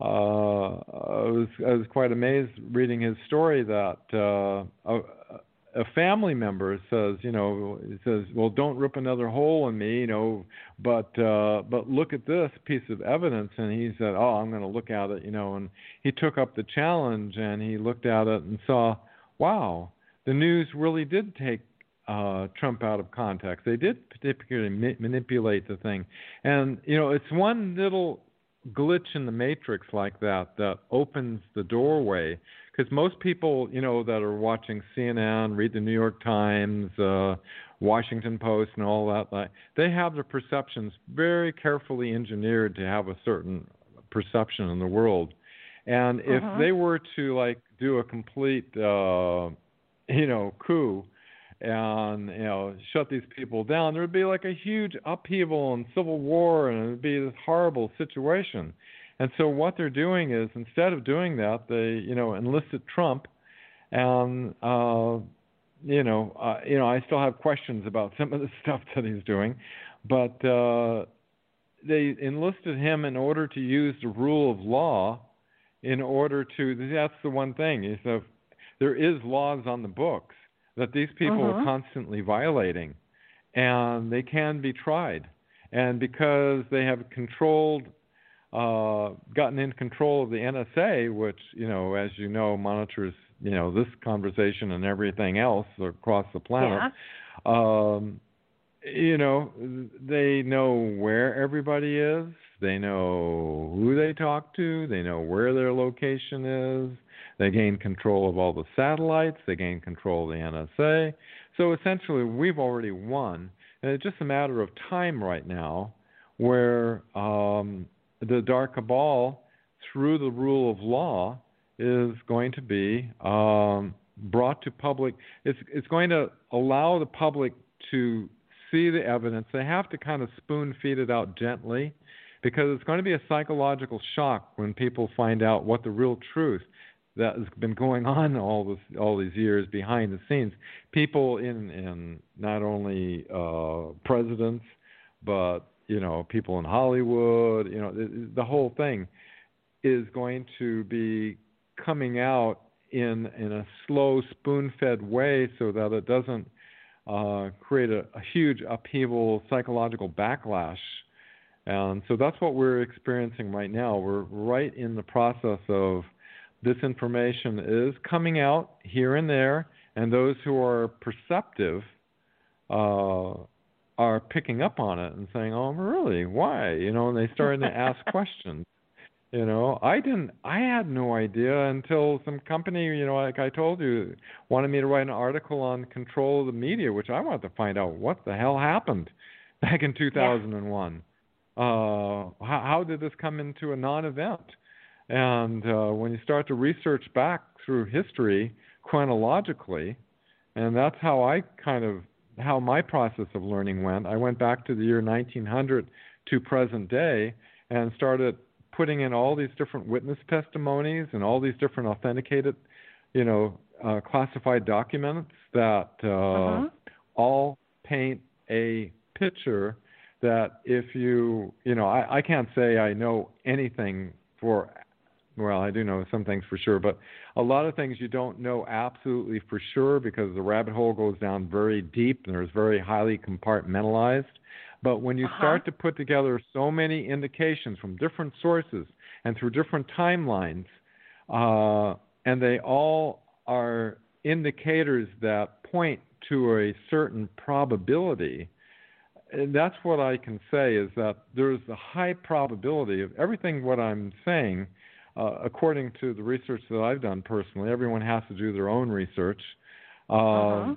uh, I was I was quite amazed reading his story that uh, a family member says, you know, says, well, don't rip another hole in me, you know, but uh, but look at this piece of evidence, and he said, oh, I'm going to look at it, you know, and he took up the challenge and he looked at it and saw, wow, the news really did take uh, Trump out of context. They did particularly ma- manipulate the thing, and you know, it's one little glitch in the matrix like that that opens the doorway because most people, you know, that are watching CNN, read the New York Times, uh, Washington Post, and all that, like, they have their perceptions very carefully engineered to have a certain perception in the world. And if uh-huh. they were to like do a complete, uh, you know, coup and you know shut these people down, there would be like a huge upheaval and civil war, and it would be this horrible situation. And so what they're doing is instead of doing that, they you know enlisted Trump, and uh, you know uh, you know I still have questions about some of the stuff that he's doing, but uh, they enlisted him in order to use the rule of law, in order to that's the one thing is that there is laws on the books that these people uh-huh. are constantly violating, and they can be tried. And because they have controlled uh, gotten in control of the NSA, which you know, as you know, monitors you know this conversation and everything else across the planet. Yeah. Um, you know, they know where everybody is. They know who they talk to. They know where their location is. They gain control of all the satellites. They gain control of the NSA. So essentially, we've already won, and it's just a matter of time right now, where um, the dark cabal, through the rule of law, is going to be um, brought to public. It's it's going to allow the public to see the evidence. They have to kind of spoon feed it out gently because it's going to be a psychological shock when people find out what the real truth that has been going on all this all these years behind the scenes. People in in not only uh, presidents, but you know people in Hollywood. You know the, the whole thing is going to be coming out in in a slow spoon-fed way so that it doesn't uh, create a, a huge upheaval, psychological backlash. And so that's what we're experiencing right now. We're right in the process of this information is coming out here and there, and those who are perceptive uh, are picking up on it and saying, "Oh, really? Why?" You know, and they starting to ask questions. You know, I didn't. I had no idea until some company, you know, like I told you, wanted me to write an article on control of the media, which I wanted to find out what the hell happened back in 2001. Yeah. Uh, how, how did this come into a non-event? And uh, when you start to research back through history chronologically, and that's how I kind of how my process of learning went. I went back to the year 1900 to present day and started putting in all these different witness testimonies and all these different authenticated, you know, uh, classified documents that uh, uh-huh. all paint a picture that if you, you know, I, I can't say I know anything for, well, I do know some things for sure, but a lot of things you don't know absolutely for sure because the rabbit hole goes down very deep and there's very highly compartmentalized. But when you uh-huh. start to put together so many indications from different sources and through different timelines, uh, and they all are indicators that point to a certain probability, and that's what I can say is that there's a high probability of everything what I'm saying, uh, according to the research that I've done personally. Everyone has to do their own research. Uh, uh-huh.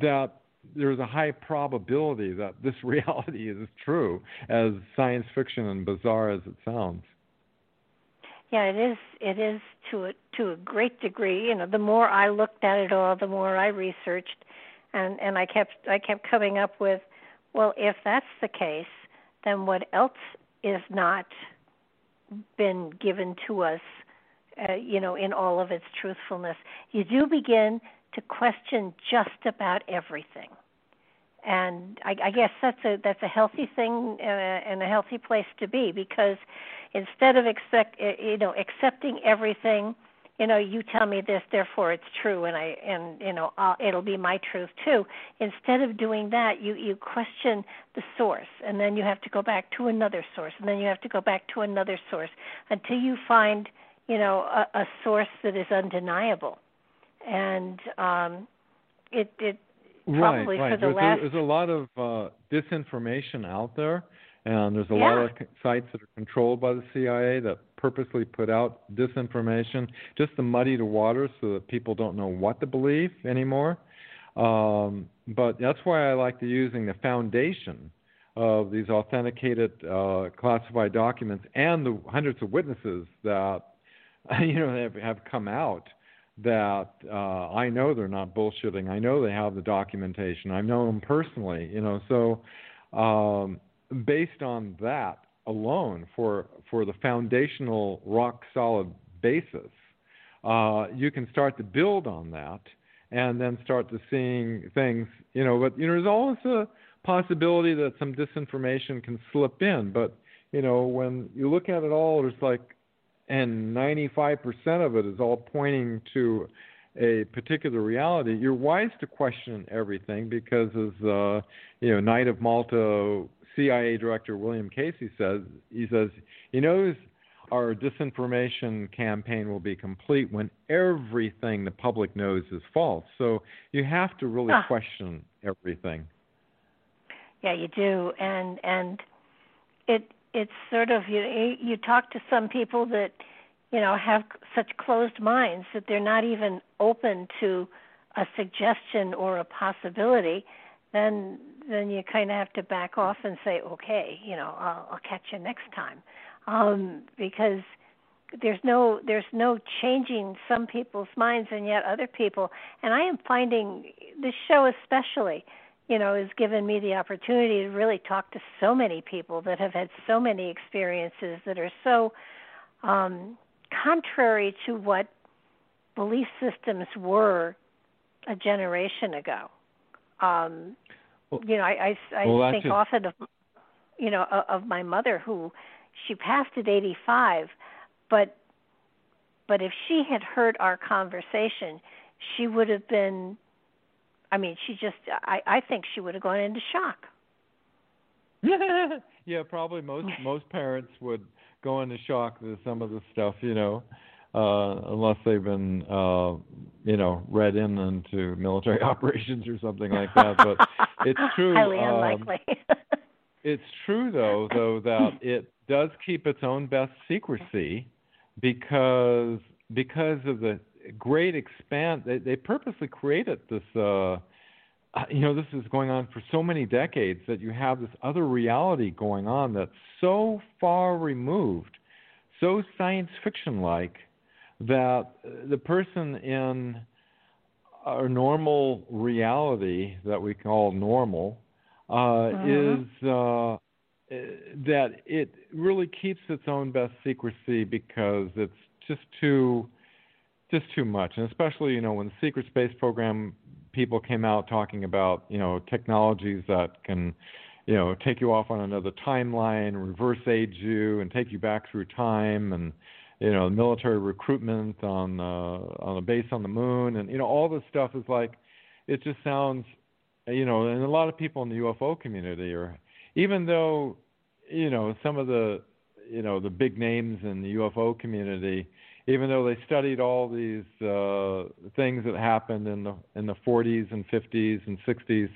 That there's a high probability that this reality is true, as science fiction and bizarre as it sounds. Yeah, it is. It is to a to a great degree. You know, the more I looked at it all, the more I researched, and and I kept I kept coming up with, well, if that's the case, then what else is not been given to us, uh, you know, in all of its truthfulness? You do begin to question just about everything and I, I guess that's a that's a healthy thing uh, and a healthy place to be because instead of expect uh, you know accepting everything you know you tell me this therefore it's true and i and you know I'll, it'll be my truth too instead of doing that you you question the source and then you have to go back to another source and then you have to go back to another source until you find you know a, a source that is undeniable and um it it probably right, the there's last. A, there's a lot of uh, disinformation out there, and there's a yeah. lot of sites that are controlled by the CIA that purposely put out disinformation just to muddy the waters so that people don't know what to believe anymore. Um, but that's why I like to using the foundation of these authenticated uh, classified documents and the hundreds of witnesses that you know have, have come out that uh, I know they're not bullshitting. I know they have the documentation. I know them personally, you know. So, um, based on that alone, for for the foundational rock solid basis, uh, you can start to build on that, and then start to seeing things, you know. But you know, there's always a possibility that some disinformation can slip in. But you know, when you look at it all, there's like and 95% of it is all pointing to a particular reality, you're wise to question everything because, as uh, you know, Knight of Malta CIA Director William Casey says, he says he knows our disinformation campaign will be complete when everything the public knows is false. So you have to really ah. question everything. Yeah, you do, and and it it's sort of you you talk to some people that you know have such closed minds that they're not even open to a suggestion or a possibility, then then you kind of have to back off and say, okay, you know, I'll, I'll catch you next time, um, because there's no there's no changing some people's minds, and yet other people. And I am finding this show especially, you know, has given me the opportunity to really talk to so many people that have had so many experiences that are so um, contrary to what belief systems were a generation ago. Um, you know, I I, I well, think just... often of you know of my mother who she passed at 85, but but if she had heard our conversation, she would have been. I mean, she just. I I think she would have gone into shock. yeah, probably most most parents would go into shock with some of the stuff, you know uh, unless they've been, uh, you know, read in into military operations or something like that. But it's true. Highly um, unlikely. it's true, though, though that it does keep its own best secrecy because because of the great expand. They, they purposely created this. Uh, you know, this is going on for so many decades that you have this other reality going on that's so far removed, so science fiction like that the person in our normal reality that we call normal uh, mm-hmm. is uh, that it really keeps its own best secrecy because it's just too just too much and especially you know when the secret space program people came out talking about you know technologies that can you know take you off on another timeline reverse age you and take you back through time and you know military recruitment on uh, on a base on the moon, and you know all this stuff is like it just sounds you know, and a lot of people in the UFO community are even though you know some of the you know the big names in the UFO community even though they studied all these uh, things that happened in the in the 40s and 50s and 60s,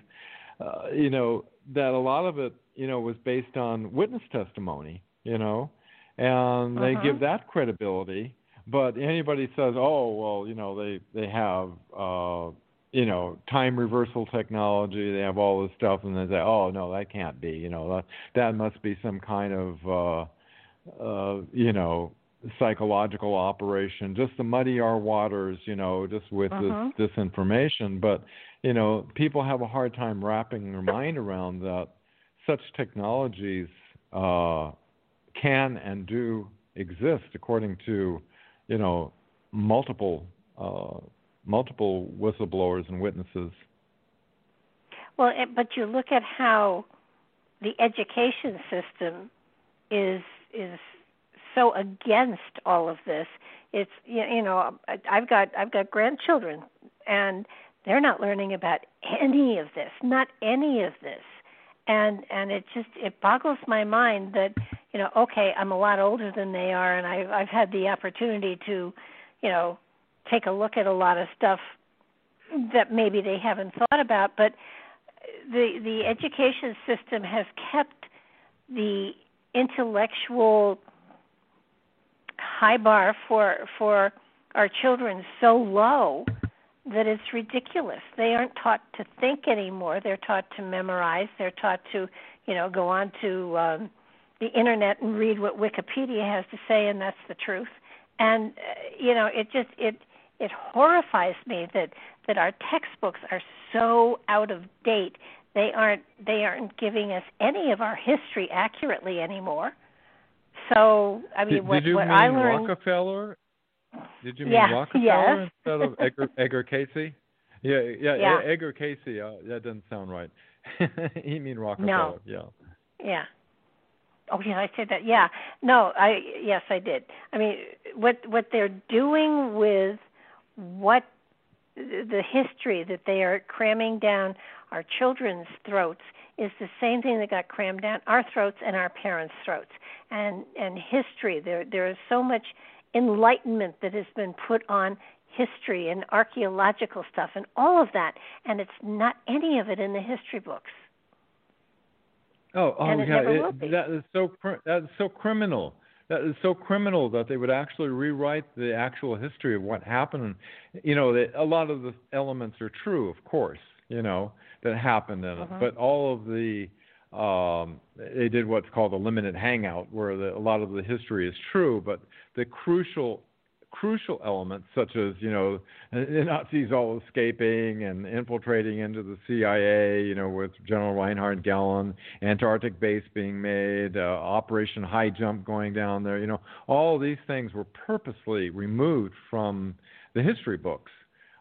uh, you know that a lot of it, you know, was based on witness testimony, you know, and they uh-huh. give that credibility. But anybody says, "Oh, well, you know, they they have uh, you know time reversal technology, they have all this stuff," and they say, "Oh, no, that can't be. You know, that that must be some kind of uh, uh, you know." psychological operation just to muddy our waters you know just with uh-huh. this disinformation but you know people have a hard time wrapping their mind around that such technologies uh can and do exist according to you know multiple uh, multiple whistleblowers and witnesses. Well, but you look at how the education system is is so against all of this. It's you know I've got I've got grandchildren and they're not learning about any of this, not any of this. And and it just it boggles my mind that you know, okay, I'm a lot older than they are, and I've I've had the opportunity to, you know, take a look at a lot of stuff that maybe they haven't thought about. But the the education system has kept the intellectual high bar for for our children so low that it's ridiculous. They aren't taught to think anymore. They're taught to memorize. They're taught to, you know, go on to um, the internet and read what Wikipedia has to say, and that's the truth. And uh, you know, it just it it horrifies me that that our textbooks are so out of date. They aren't they aren't giving us any of our history accurately anymore. So I mean, did, what, did you what mean I learned, Rockefeller? Did you mean yeah, Rockefeller yes. instead of Edgar, Edgar Cayce? Yeah, yeah, yeah. Edgar Cayce. Uh, that doesn't sound right. you mean Rockefeller? No. Yeah. Yeah. Oh yeah, I said that. Yeah. No, I yes, I did. I mean, what what they're doing with what the history that they are cramming down our children's throats is the same thing that got crammed down our throats and our parents' throats. And and history there there is so much enlightenment that has been put on history and archaeological stuff and all of that and it's not any of it in the history books. Oh, oh yeah, it, that is so that is so criminal that is so criminal that they would actually rewrite the actual history of what happened. You know, they, a lot of the elements are true, of course, you know, that happened in Uh-huh. but all of the um, they did what's called a limited hangout, where the, a lot of the history is true, but the crucial crucial elements such as you know the Nazis all escaping and infiltrating into the CIA, you know, with General Reinhard Gehlen, Antarctic base being made, uh, Operation High Jump going down there, you know, all these things were purposely removed from the history books.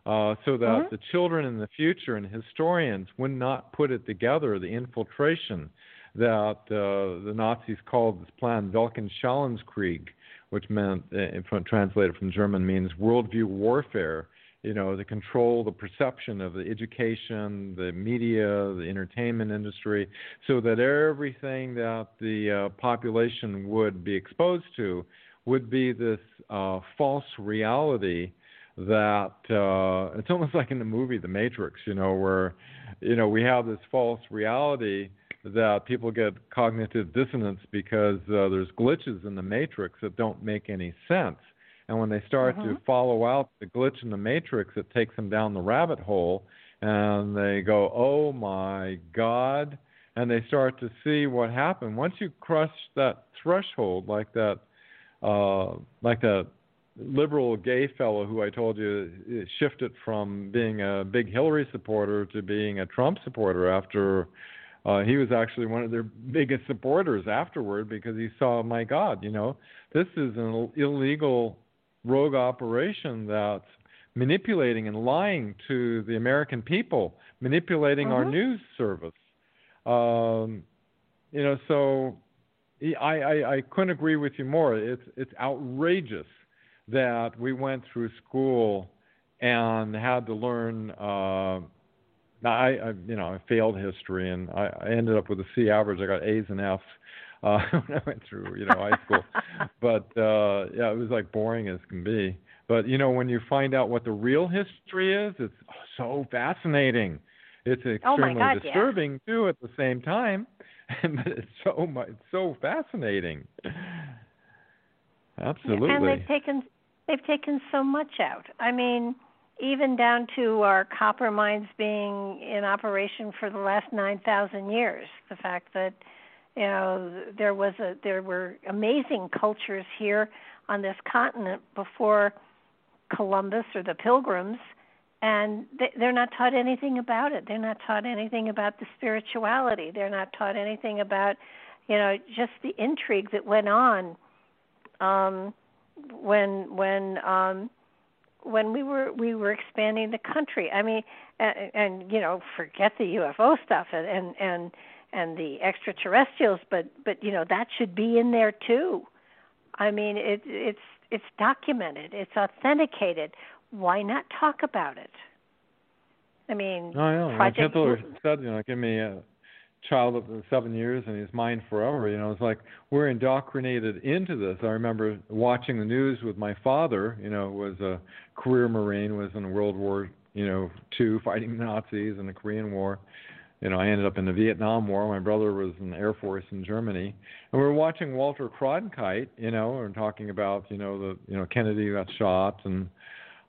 Uh, so that Mhm. the children in the future and historians would not put it together, the infiltration that uh, the Nazis called this plan Weltanschauungskrieg, which meant, uh, from, translated from German, means worldview warfare. You know, the control the perception of the education, the media, the entertainment industry, so that everything that the uh, population would be exposed to would be this uh, false reality that uh, it's almost like in the movie The Matrix, you know, where you know we have this false reality that people get cognitive dissonance because uh, there's glitches in the matrix that don't make any sense. And when they start to Mhm. follow out the glitch in the matrix, it takes them down the rabbit hole, and they go, "Oh my God!" And they start to see what happened once you crush that threshold, like that, uh, like that liberal gay fellow who I told you uh, shifted from being a big Hillary supporter to being a Trump supporter after uh, he was actually one of their biggest supporters afterward because he saw, my God, you know, this is an illegal rogue operation that's manipulating and lying to the American people, manipulating our Mhm. news service. Um, you know, so I, I I couldn't agree with you more. It's it's outrageous that we went through school and had to learn. Uh, I, I you know I failed history and I, I ended up with a C average. I got A's and F's uh, when I went through you know high school, but uh, yeah, it was like boring as can be. But you know when you find out what the real history is, it's so fascinating. It's Oh, extremely yeah. disturbing too at the same time, but it's so much, it's so fascinating. Absolutely. And they've taken they've taken so much out. I mean, even down to our copper mines being in operation for the last 9,000 years. The fact that you know there was a there were amazing cultures here on this continent before Columbus or the Pilgrims and they, they're not taught anything about it. They're not taught anything about the spirituality. They're not taught anything about, you know, just the intrigue that went on um, when when um, when we were we were expanding the country. I mean, and, and you know, forget the UFO stuff and and and and the extraterrestrials, but but you know that should be in there too. I mean, it it's it's documented, it's authenticated. Why not talk about it? I mean, yeah. Like Project Hitler Blue- said, you know, give me a child of seven years and he's mine forever. You know, it's like we're indoctrinated into this. I remember watching the news with my father. You know, was a career Marine, was in World War, you know, two, fighting the Nazis in the Korean War. You know, I ended up in the Vietnam War. My brother was in the Air Force in Germany, and we were watching Walter Cronkite. You know, and talking about you know the you know Kennedy got shot and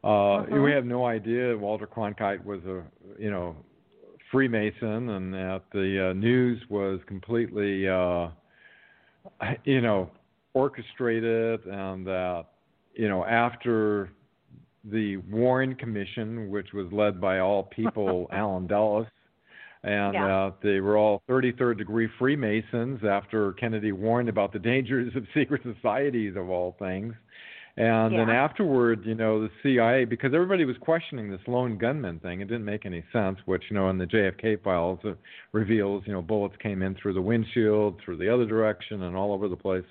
uh, Mhm. we have no idea Walter Cronkite was a you know Freemason, and that the uh, news was completely uh, you know orchestrated, and that you know after the Warren Commission, which was led by all people Allen Dulles, and Yeah. uh, they were all 33rd degree Freemasons after Kennedy warned about the dangers of secret societies of all things. And then Yeah. afterward, you know, the CIA, because everybody was questioning this lone gunman thing, it didn't make any sense. Which, you know, in the JFK files, it reveals, you know, bullets came in through the windshield, through the other direction, and all over the place.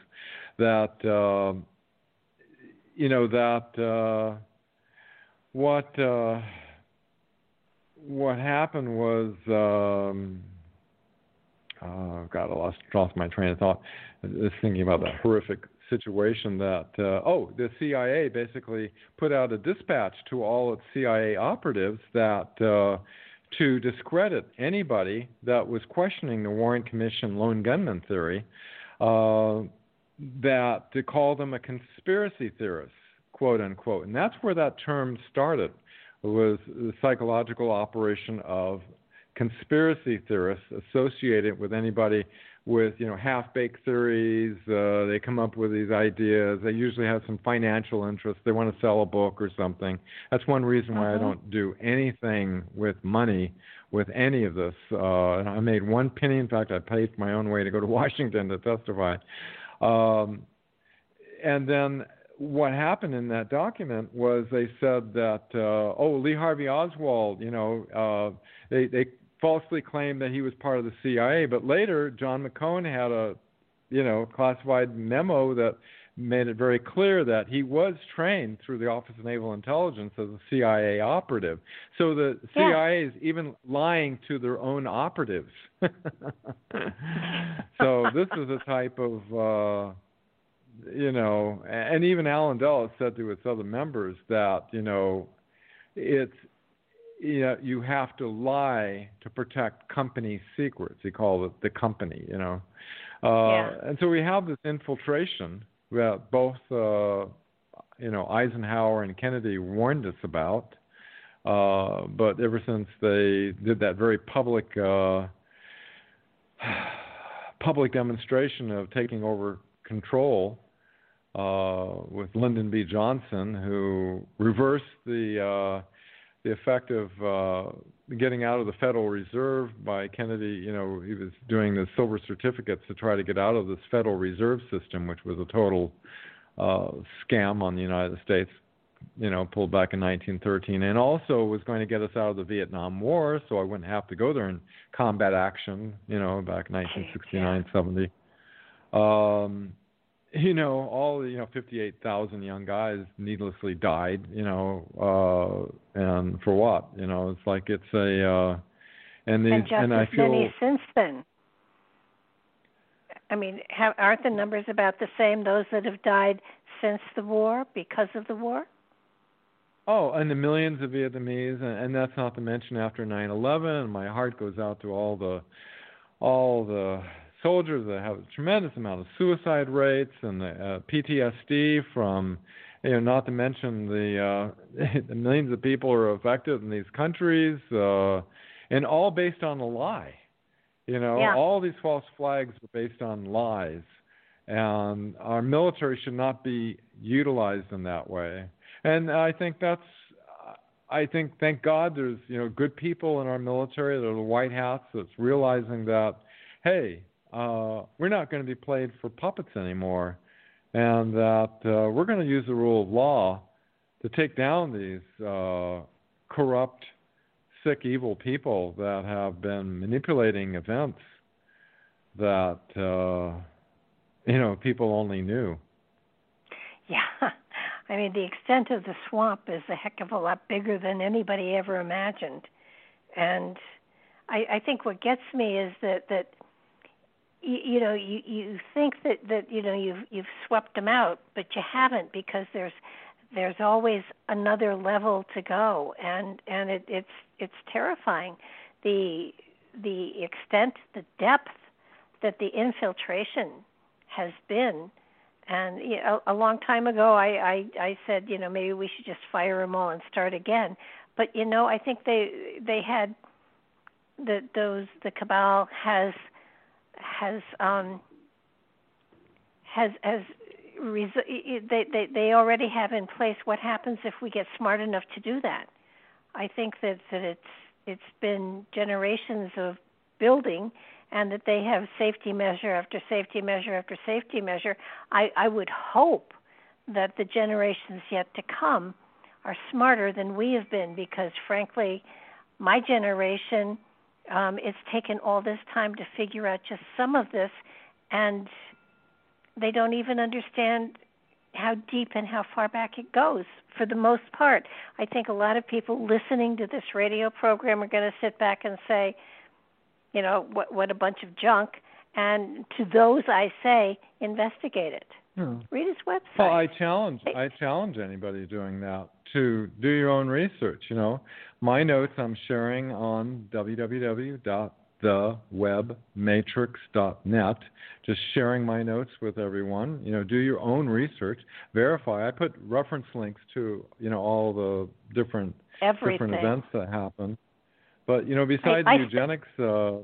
That, uh, you know, that uh, what uh, what happened was, um, oh God, I lost lost my train of thought. Just thinking about that horrific situation that uh, oh the CIA basically put out a dispatch to all its CIA operatives that uh, to discredit anybody that was questioning the Warren Commission lone gunman theory. Uh, that to call them a conspiracy theorist, quote unquote. And that's where that term started, was the psychological operation of conspiracy theorists associated with anybody with you know half-baked theories. Uh, they come up with these ideas. They usually have some financial interest. They want to sell a book or something. That's one reason why uh-huh. I don't do anything with money with any of this. Uh, I made one penny. In fact, I paid my own way to go to Washington to testify. Um, and then what happened in that document was they said that uh, oh Lee Harvey Oswald, you know, uh, they they falsely claimed that he was part of the CIA, but later John McCone had a you know classified memo that made it very clear that he was trained through the Office of Naval Intelligence as a CIA operative. So the CIA yeah. is even lying to their own operatives. so this is a type of uh you know, and even Allen Dulles said to its other members that, you know, it's you, know, you have to lie to protect company secrets. He called it the company, you know. Uh, yeah. And so we have this infiltration that both, uh, you know, Eisenhower and Kennedy warned us about. Uh, but ever since they did that very public, uh, public demonstration of taking over control uh, with Lyndon B. Johnson, who reversed the uh, the effect of uh, getting out of the Federal Reserve by Kennedy. You know, he was doing the silver certificates to try to get out of this Federal Reserve system, which was a total uh, scam on the United States. You know, pulled back in 1913, and also was going to get us out of the Vietnam War, so I wouldn't have to go there in combat action. You know, back 1969, 70. Um, you know, all the you know, 58,000 young guys needlessly died, you know, uh, and for what? You know, it's like it's a, uh, and these, and, just and I feel many since then. I mean, have, aren't the numbers about the same? Those that have died since the war because of the war. Oh, and the millions of Vietnamese, and, and that's not to mention after 9/11. My heart goes out to all the, all the soldiers that have a tremendous amount of suicide rates and the uh, PTSD from, you know, not to mention the, uh, the millions of people who are affected in these countries, uh, and all based on a lie. You know, yeah. all these false flags are based on lies, and our military should not be utilized in that way. And I think that's I think thank God there's you know good people in our military that are the white hats that's realizing that hey uh, we're not going to be played for puppets anymore, and that uh, we're going to use the rule of law to take down these uh, corrupt, sick, evil people that have been manipulating events that uh, you know people only knew. Yeah. I mean, the extent of the swamp is a heck of a lot bigger than anybody ever imagined. And I, I think what gets me is that that you, you know you you think that that you know you've you've swept them out but you haven't because there's there's always another level to go. And and it it's it's terrifying. The the extent the depth that the infiltration has been. And you know, a long time ago I, I i said you know maybe we should just fire them all and start again. But you know i think they they had the those the cabal has has um, has has they, they they already have in place what happens if we get smart enough to do that. I think that that it's it's been generations of building and that they have safety measure after safety measure after safety measure. I, I would hope that the generations yet to come are smarter than we have been because frankly my generation um, it's taken all this time to figure out just some of this, and they don't even understand how deep and how far back it goes for the most part. I think a lot of people listening to this radio program are going to sit back and say, you know, what what a bunch of junk. And to those I say, investigate it. Hmm. Read his website. Well, I challenge I challenge anybody doing that to do your own research. You know, my notes I'm sharing on www thewebmatrix.net. Just sharing my notes with everyone. You know, do your own research, verify. I put reference links to you know all the different Everything. different events that happen. But you know, besides I, I eugenics, uh,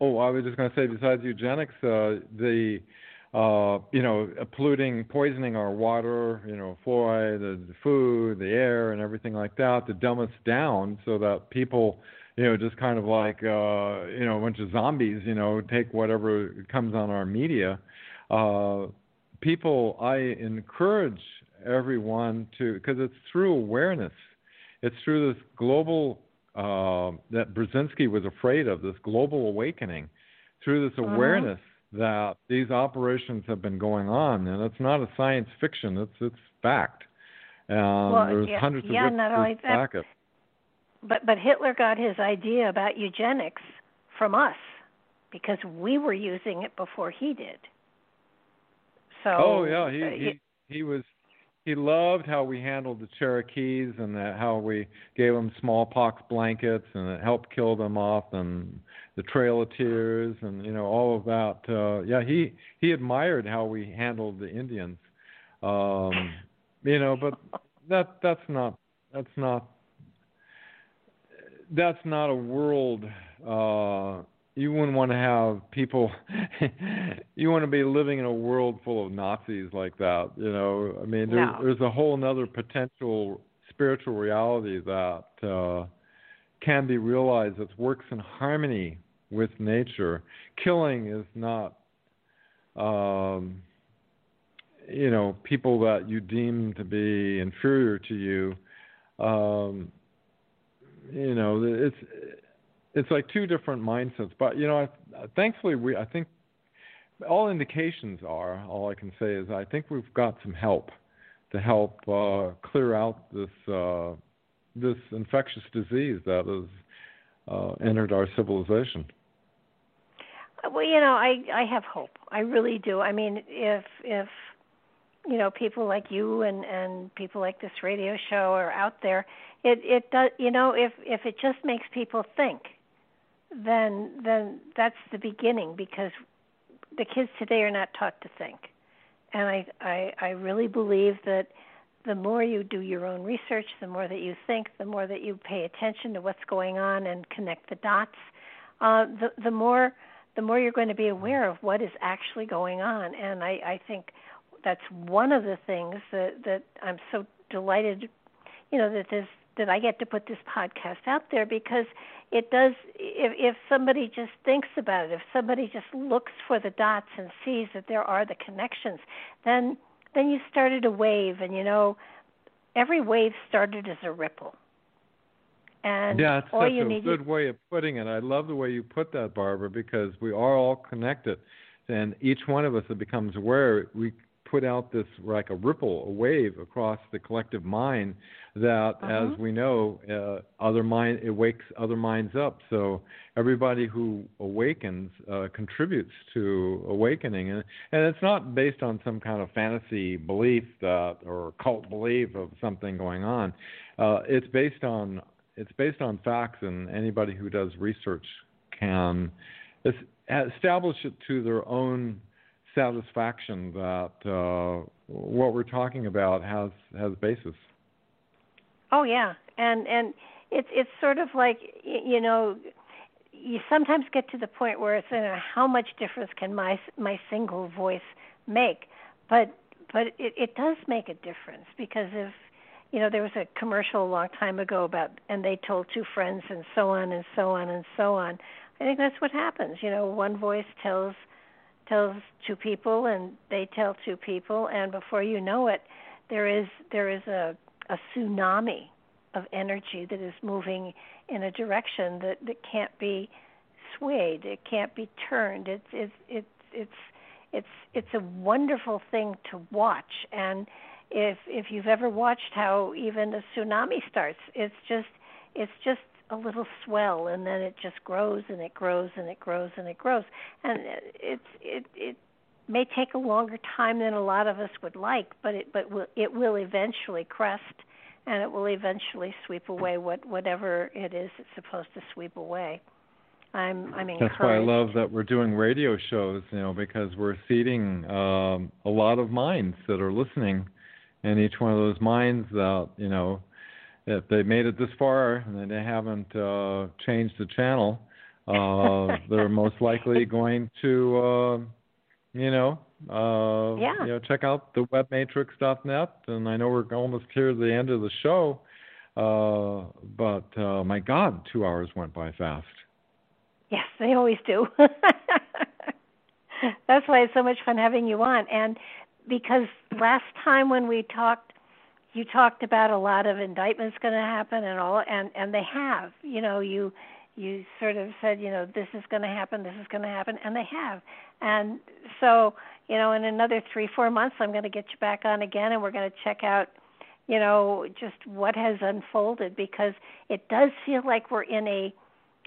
oh, I was just going to say, besides eugenics, uh, the uh, you know, polluting, poisoning our water, you know, fluoride, the, the food, the air, and everything like that to dumb us down so that people, you know, just kind of like, uh, you know, a bunch of zombies, you know, take whatever comes on our media. Uh, people, I encourage everyone to, because it's through awareness, it's through this global uh, that Brzezinski was afraid of, this global awakening, through this Uh-huh. awareness that these operations have been going on, and it's not a science fiction; it's it's fact. And Well, there's yeah- hundreds of yeah, not only that- back it. But but Hitler got his idea about eugenics from us because we were using it before he did. So Oh yeah, he uh, he he was he loved how we handled the Cherokees and that how we gave them smallpox blankets and it helped kill them off and the Trail of Tears and you know all of that. Uh, yeah, he he admired how we handled the Indians. Um, you know, but that that's not that's not that's not a world uh you wouldn't want to have people you want to be living in a world full of nazis like that you know? I mean there, No. there's a whole other potential spiritual reality that uh can be realized that works in harmony with nature. Killing is not um you know people that you deem to be inferior to you. Um you know it's it's like two different mindsets but you know I, thankfully we i think all indications are all i can say is i think we've got some help to help uh clear out this uh this infectious disease that has uh entered our civilization Well, you know, I I have hope. I really do. I mean, if if you know people like you and and people like this radio show are out there, it it does. You know, if if it just makes people think, then then that's the beginning because the kids today are not taught to think, and I I I really believe that the more you do your own research, the more that you think, the more that you pay attention to what's going on and connect the dots, uh, the the more the more you're going to be aware of what is actually going on. And I, I think that's one of the things that, that I'm so delighted, you know, that this that I get to put this podcast out there because it does. If, if somebody just thinks about it, if somebody just looks for the dots and sees that there are the connections, then then you started a wave, and you know, every wave started as a ripple. And yeah, it's such a good way of putting it. I love the way you put that, Barbara, because we are all connected, and each one of us that becomes aware, we put out this like a ripple, a wave across the collective mind that, Uh-huh. as we know, uh, other mind it wakes other minds up. So everybody who awakens uh, contributes to awakening, and and it's not based on some kind of fantasy belief that or cult belief of something going on. Uh, it's based on it's based on facts, and anybody who does research can es- establish it to their own satisfaction that uh, what we're talking about has has basis. Oh yeah, and and it's it's sort of like you know, you sometimes get to the point where it's you know how much difference can my my single voice make, but but it it does make a difference because if you know there was a commercial a long time ago about and they told two friends and so on and so on and so on. I think that's what happens. You know, one voice tells tells two people and they tell two people and before you know it there is there is a a tsunami of energy that is moving in a direction that that can't be swayed it can't be turned. It's it's it's it's it's it's a wonderful thing to watch. And if if you've ever watched how even a tsunami starts it's just it's just a little swell and then it just grows and it grows and it grows and it grows and it's it it may take a longer time than a lot of us would like but it but will, it will eventually crest and it will eventually sweep away what whatever it is it's supposed to sweep away I'm I'm encouraged. That's why I love that we're doing radio shows, you know, because we're seeding um, a lot of minds that are listening, and each one of those minds that you know, if they made it this far and they haven't uh, changed the channel, uh, they're most likely going to, uh, you know, uh, yeah. you know, check out the webmatrix.net. And I know we're almost here to the end of the show, uh, but uh, my God, two hours went by fast. Yes, they always do. That's why it's so much fun having you on. And because last time when we talked, you talked about a lot of indictments going to happen and all, and and they have. You know, you you sort of said, you know, this is going to happen, this is going to happen, and they have. And so, you know, in another three, four months, I'm going to get you back on again, and we're going to check out, you know, just what has unfolded because it does feel like we're in a,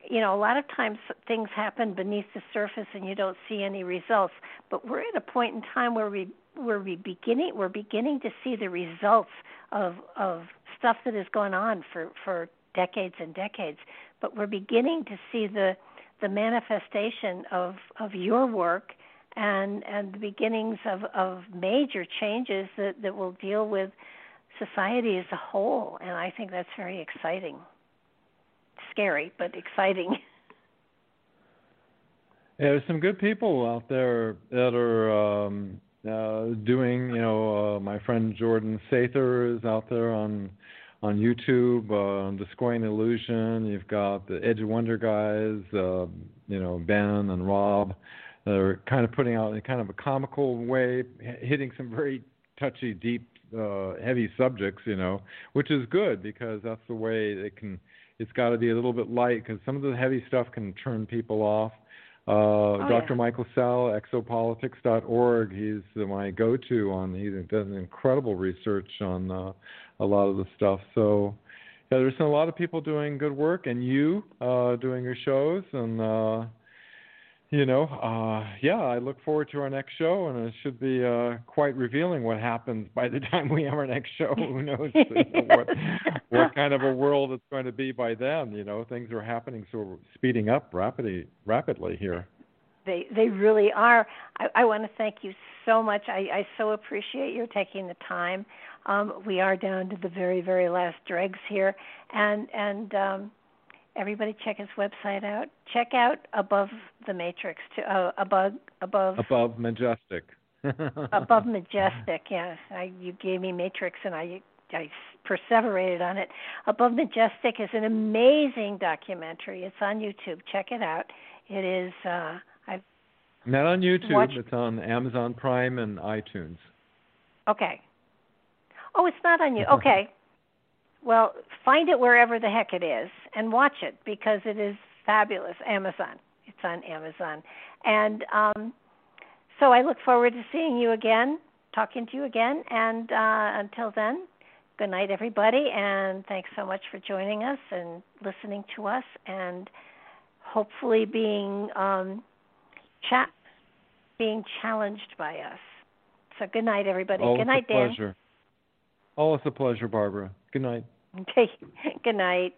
you know, a lot of times things happen beneath the surface and you don't see any results, but we're at a point in time where we where we beginning we're beginning to see the results of of stuff that has gone on for for decades and decades. But we're beginning to see the the manifestation of of your work and and the beginnings of of major changes that that will deal with society as a whole. And i think that's very exciting scary but exciting yeah there's some good people out there that are um uh doing you know uh, my friend jordan sather is out there on on YouTube, uh, Destroying Illusion. You've got the Edge of Wonder guys, uh, you know Ben and Rob. They're kind of putting out in kind of a comical way, hitting some very touchy, deep, uh, heavy subjects. You know, which is good because that's the way they can. It's got to be a little bit light because some of the heavy stuff can turn people off. Uh, oh, Dr. Yeah. Michael Salla, exopolitics.org. He's my go-to on. He does incredible research on uh, a lot of the stuff. So yeah, there's a lot of people doing good work, and you uh, doing your shows, and uh, you know, uh, yeah, I look forward to our next show, and it should be uh, quite revealing what happens by the time we have our next show. Who knows what, what kind of a world it's going to be by then? You know, things are happening so speeding up rapidly, rapidly here. They they really are. I, I want to thank you so much. I, I so appreciate your taking the time. Um, we are down to the very very last dregs here, and and um, everybody check his website out. Check out above the matrix to uh, above above above majestic. above majestic. Yes, I, you gave me matrix, and I I perseverated on it. Above Majestic is an amazing documentary. It's on YouTube. Check it out. It is. Uh, I've not on YouTube. watched... It's on Amazon Prime and iTunes. Okay. Oh, it's not on you. Okay. Well, find it wherever the heck it is and watch it because it is fabulous. Amazon. It's on Amazon. And um, so I look forward to seeing you again, talking to you again. And uh, until then, good night, everybody. And thanks so much for joining us and listening to us and hopefully being um, chat being challenged by us. So good night, everybody. Always good night, a Dan. pleasure. Always a pleasure, Barbara. Good night. Okay. good night.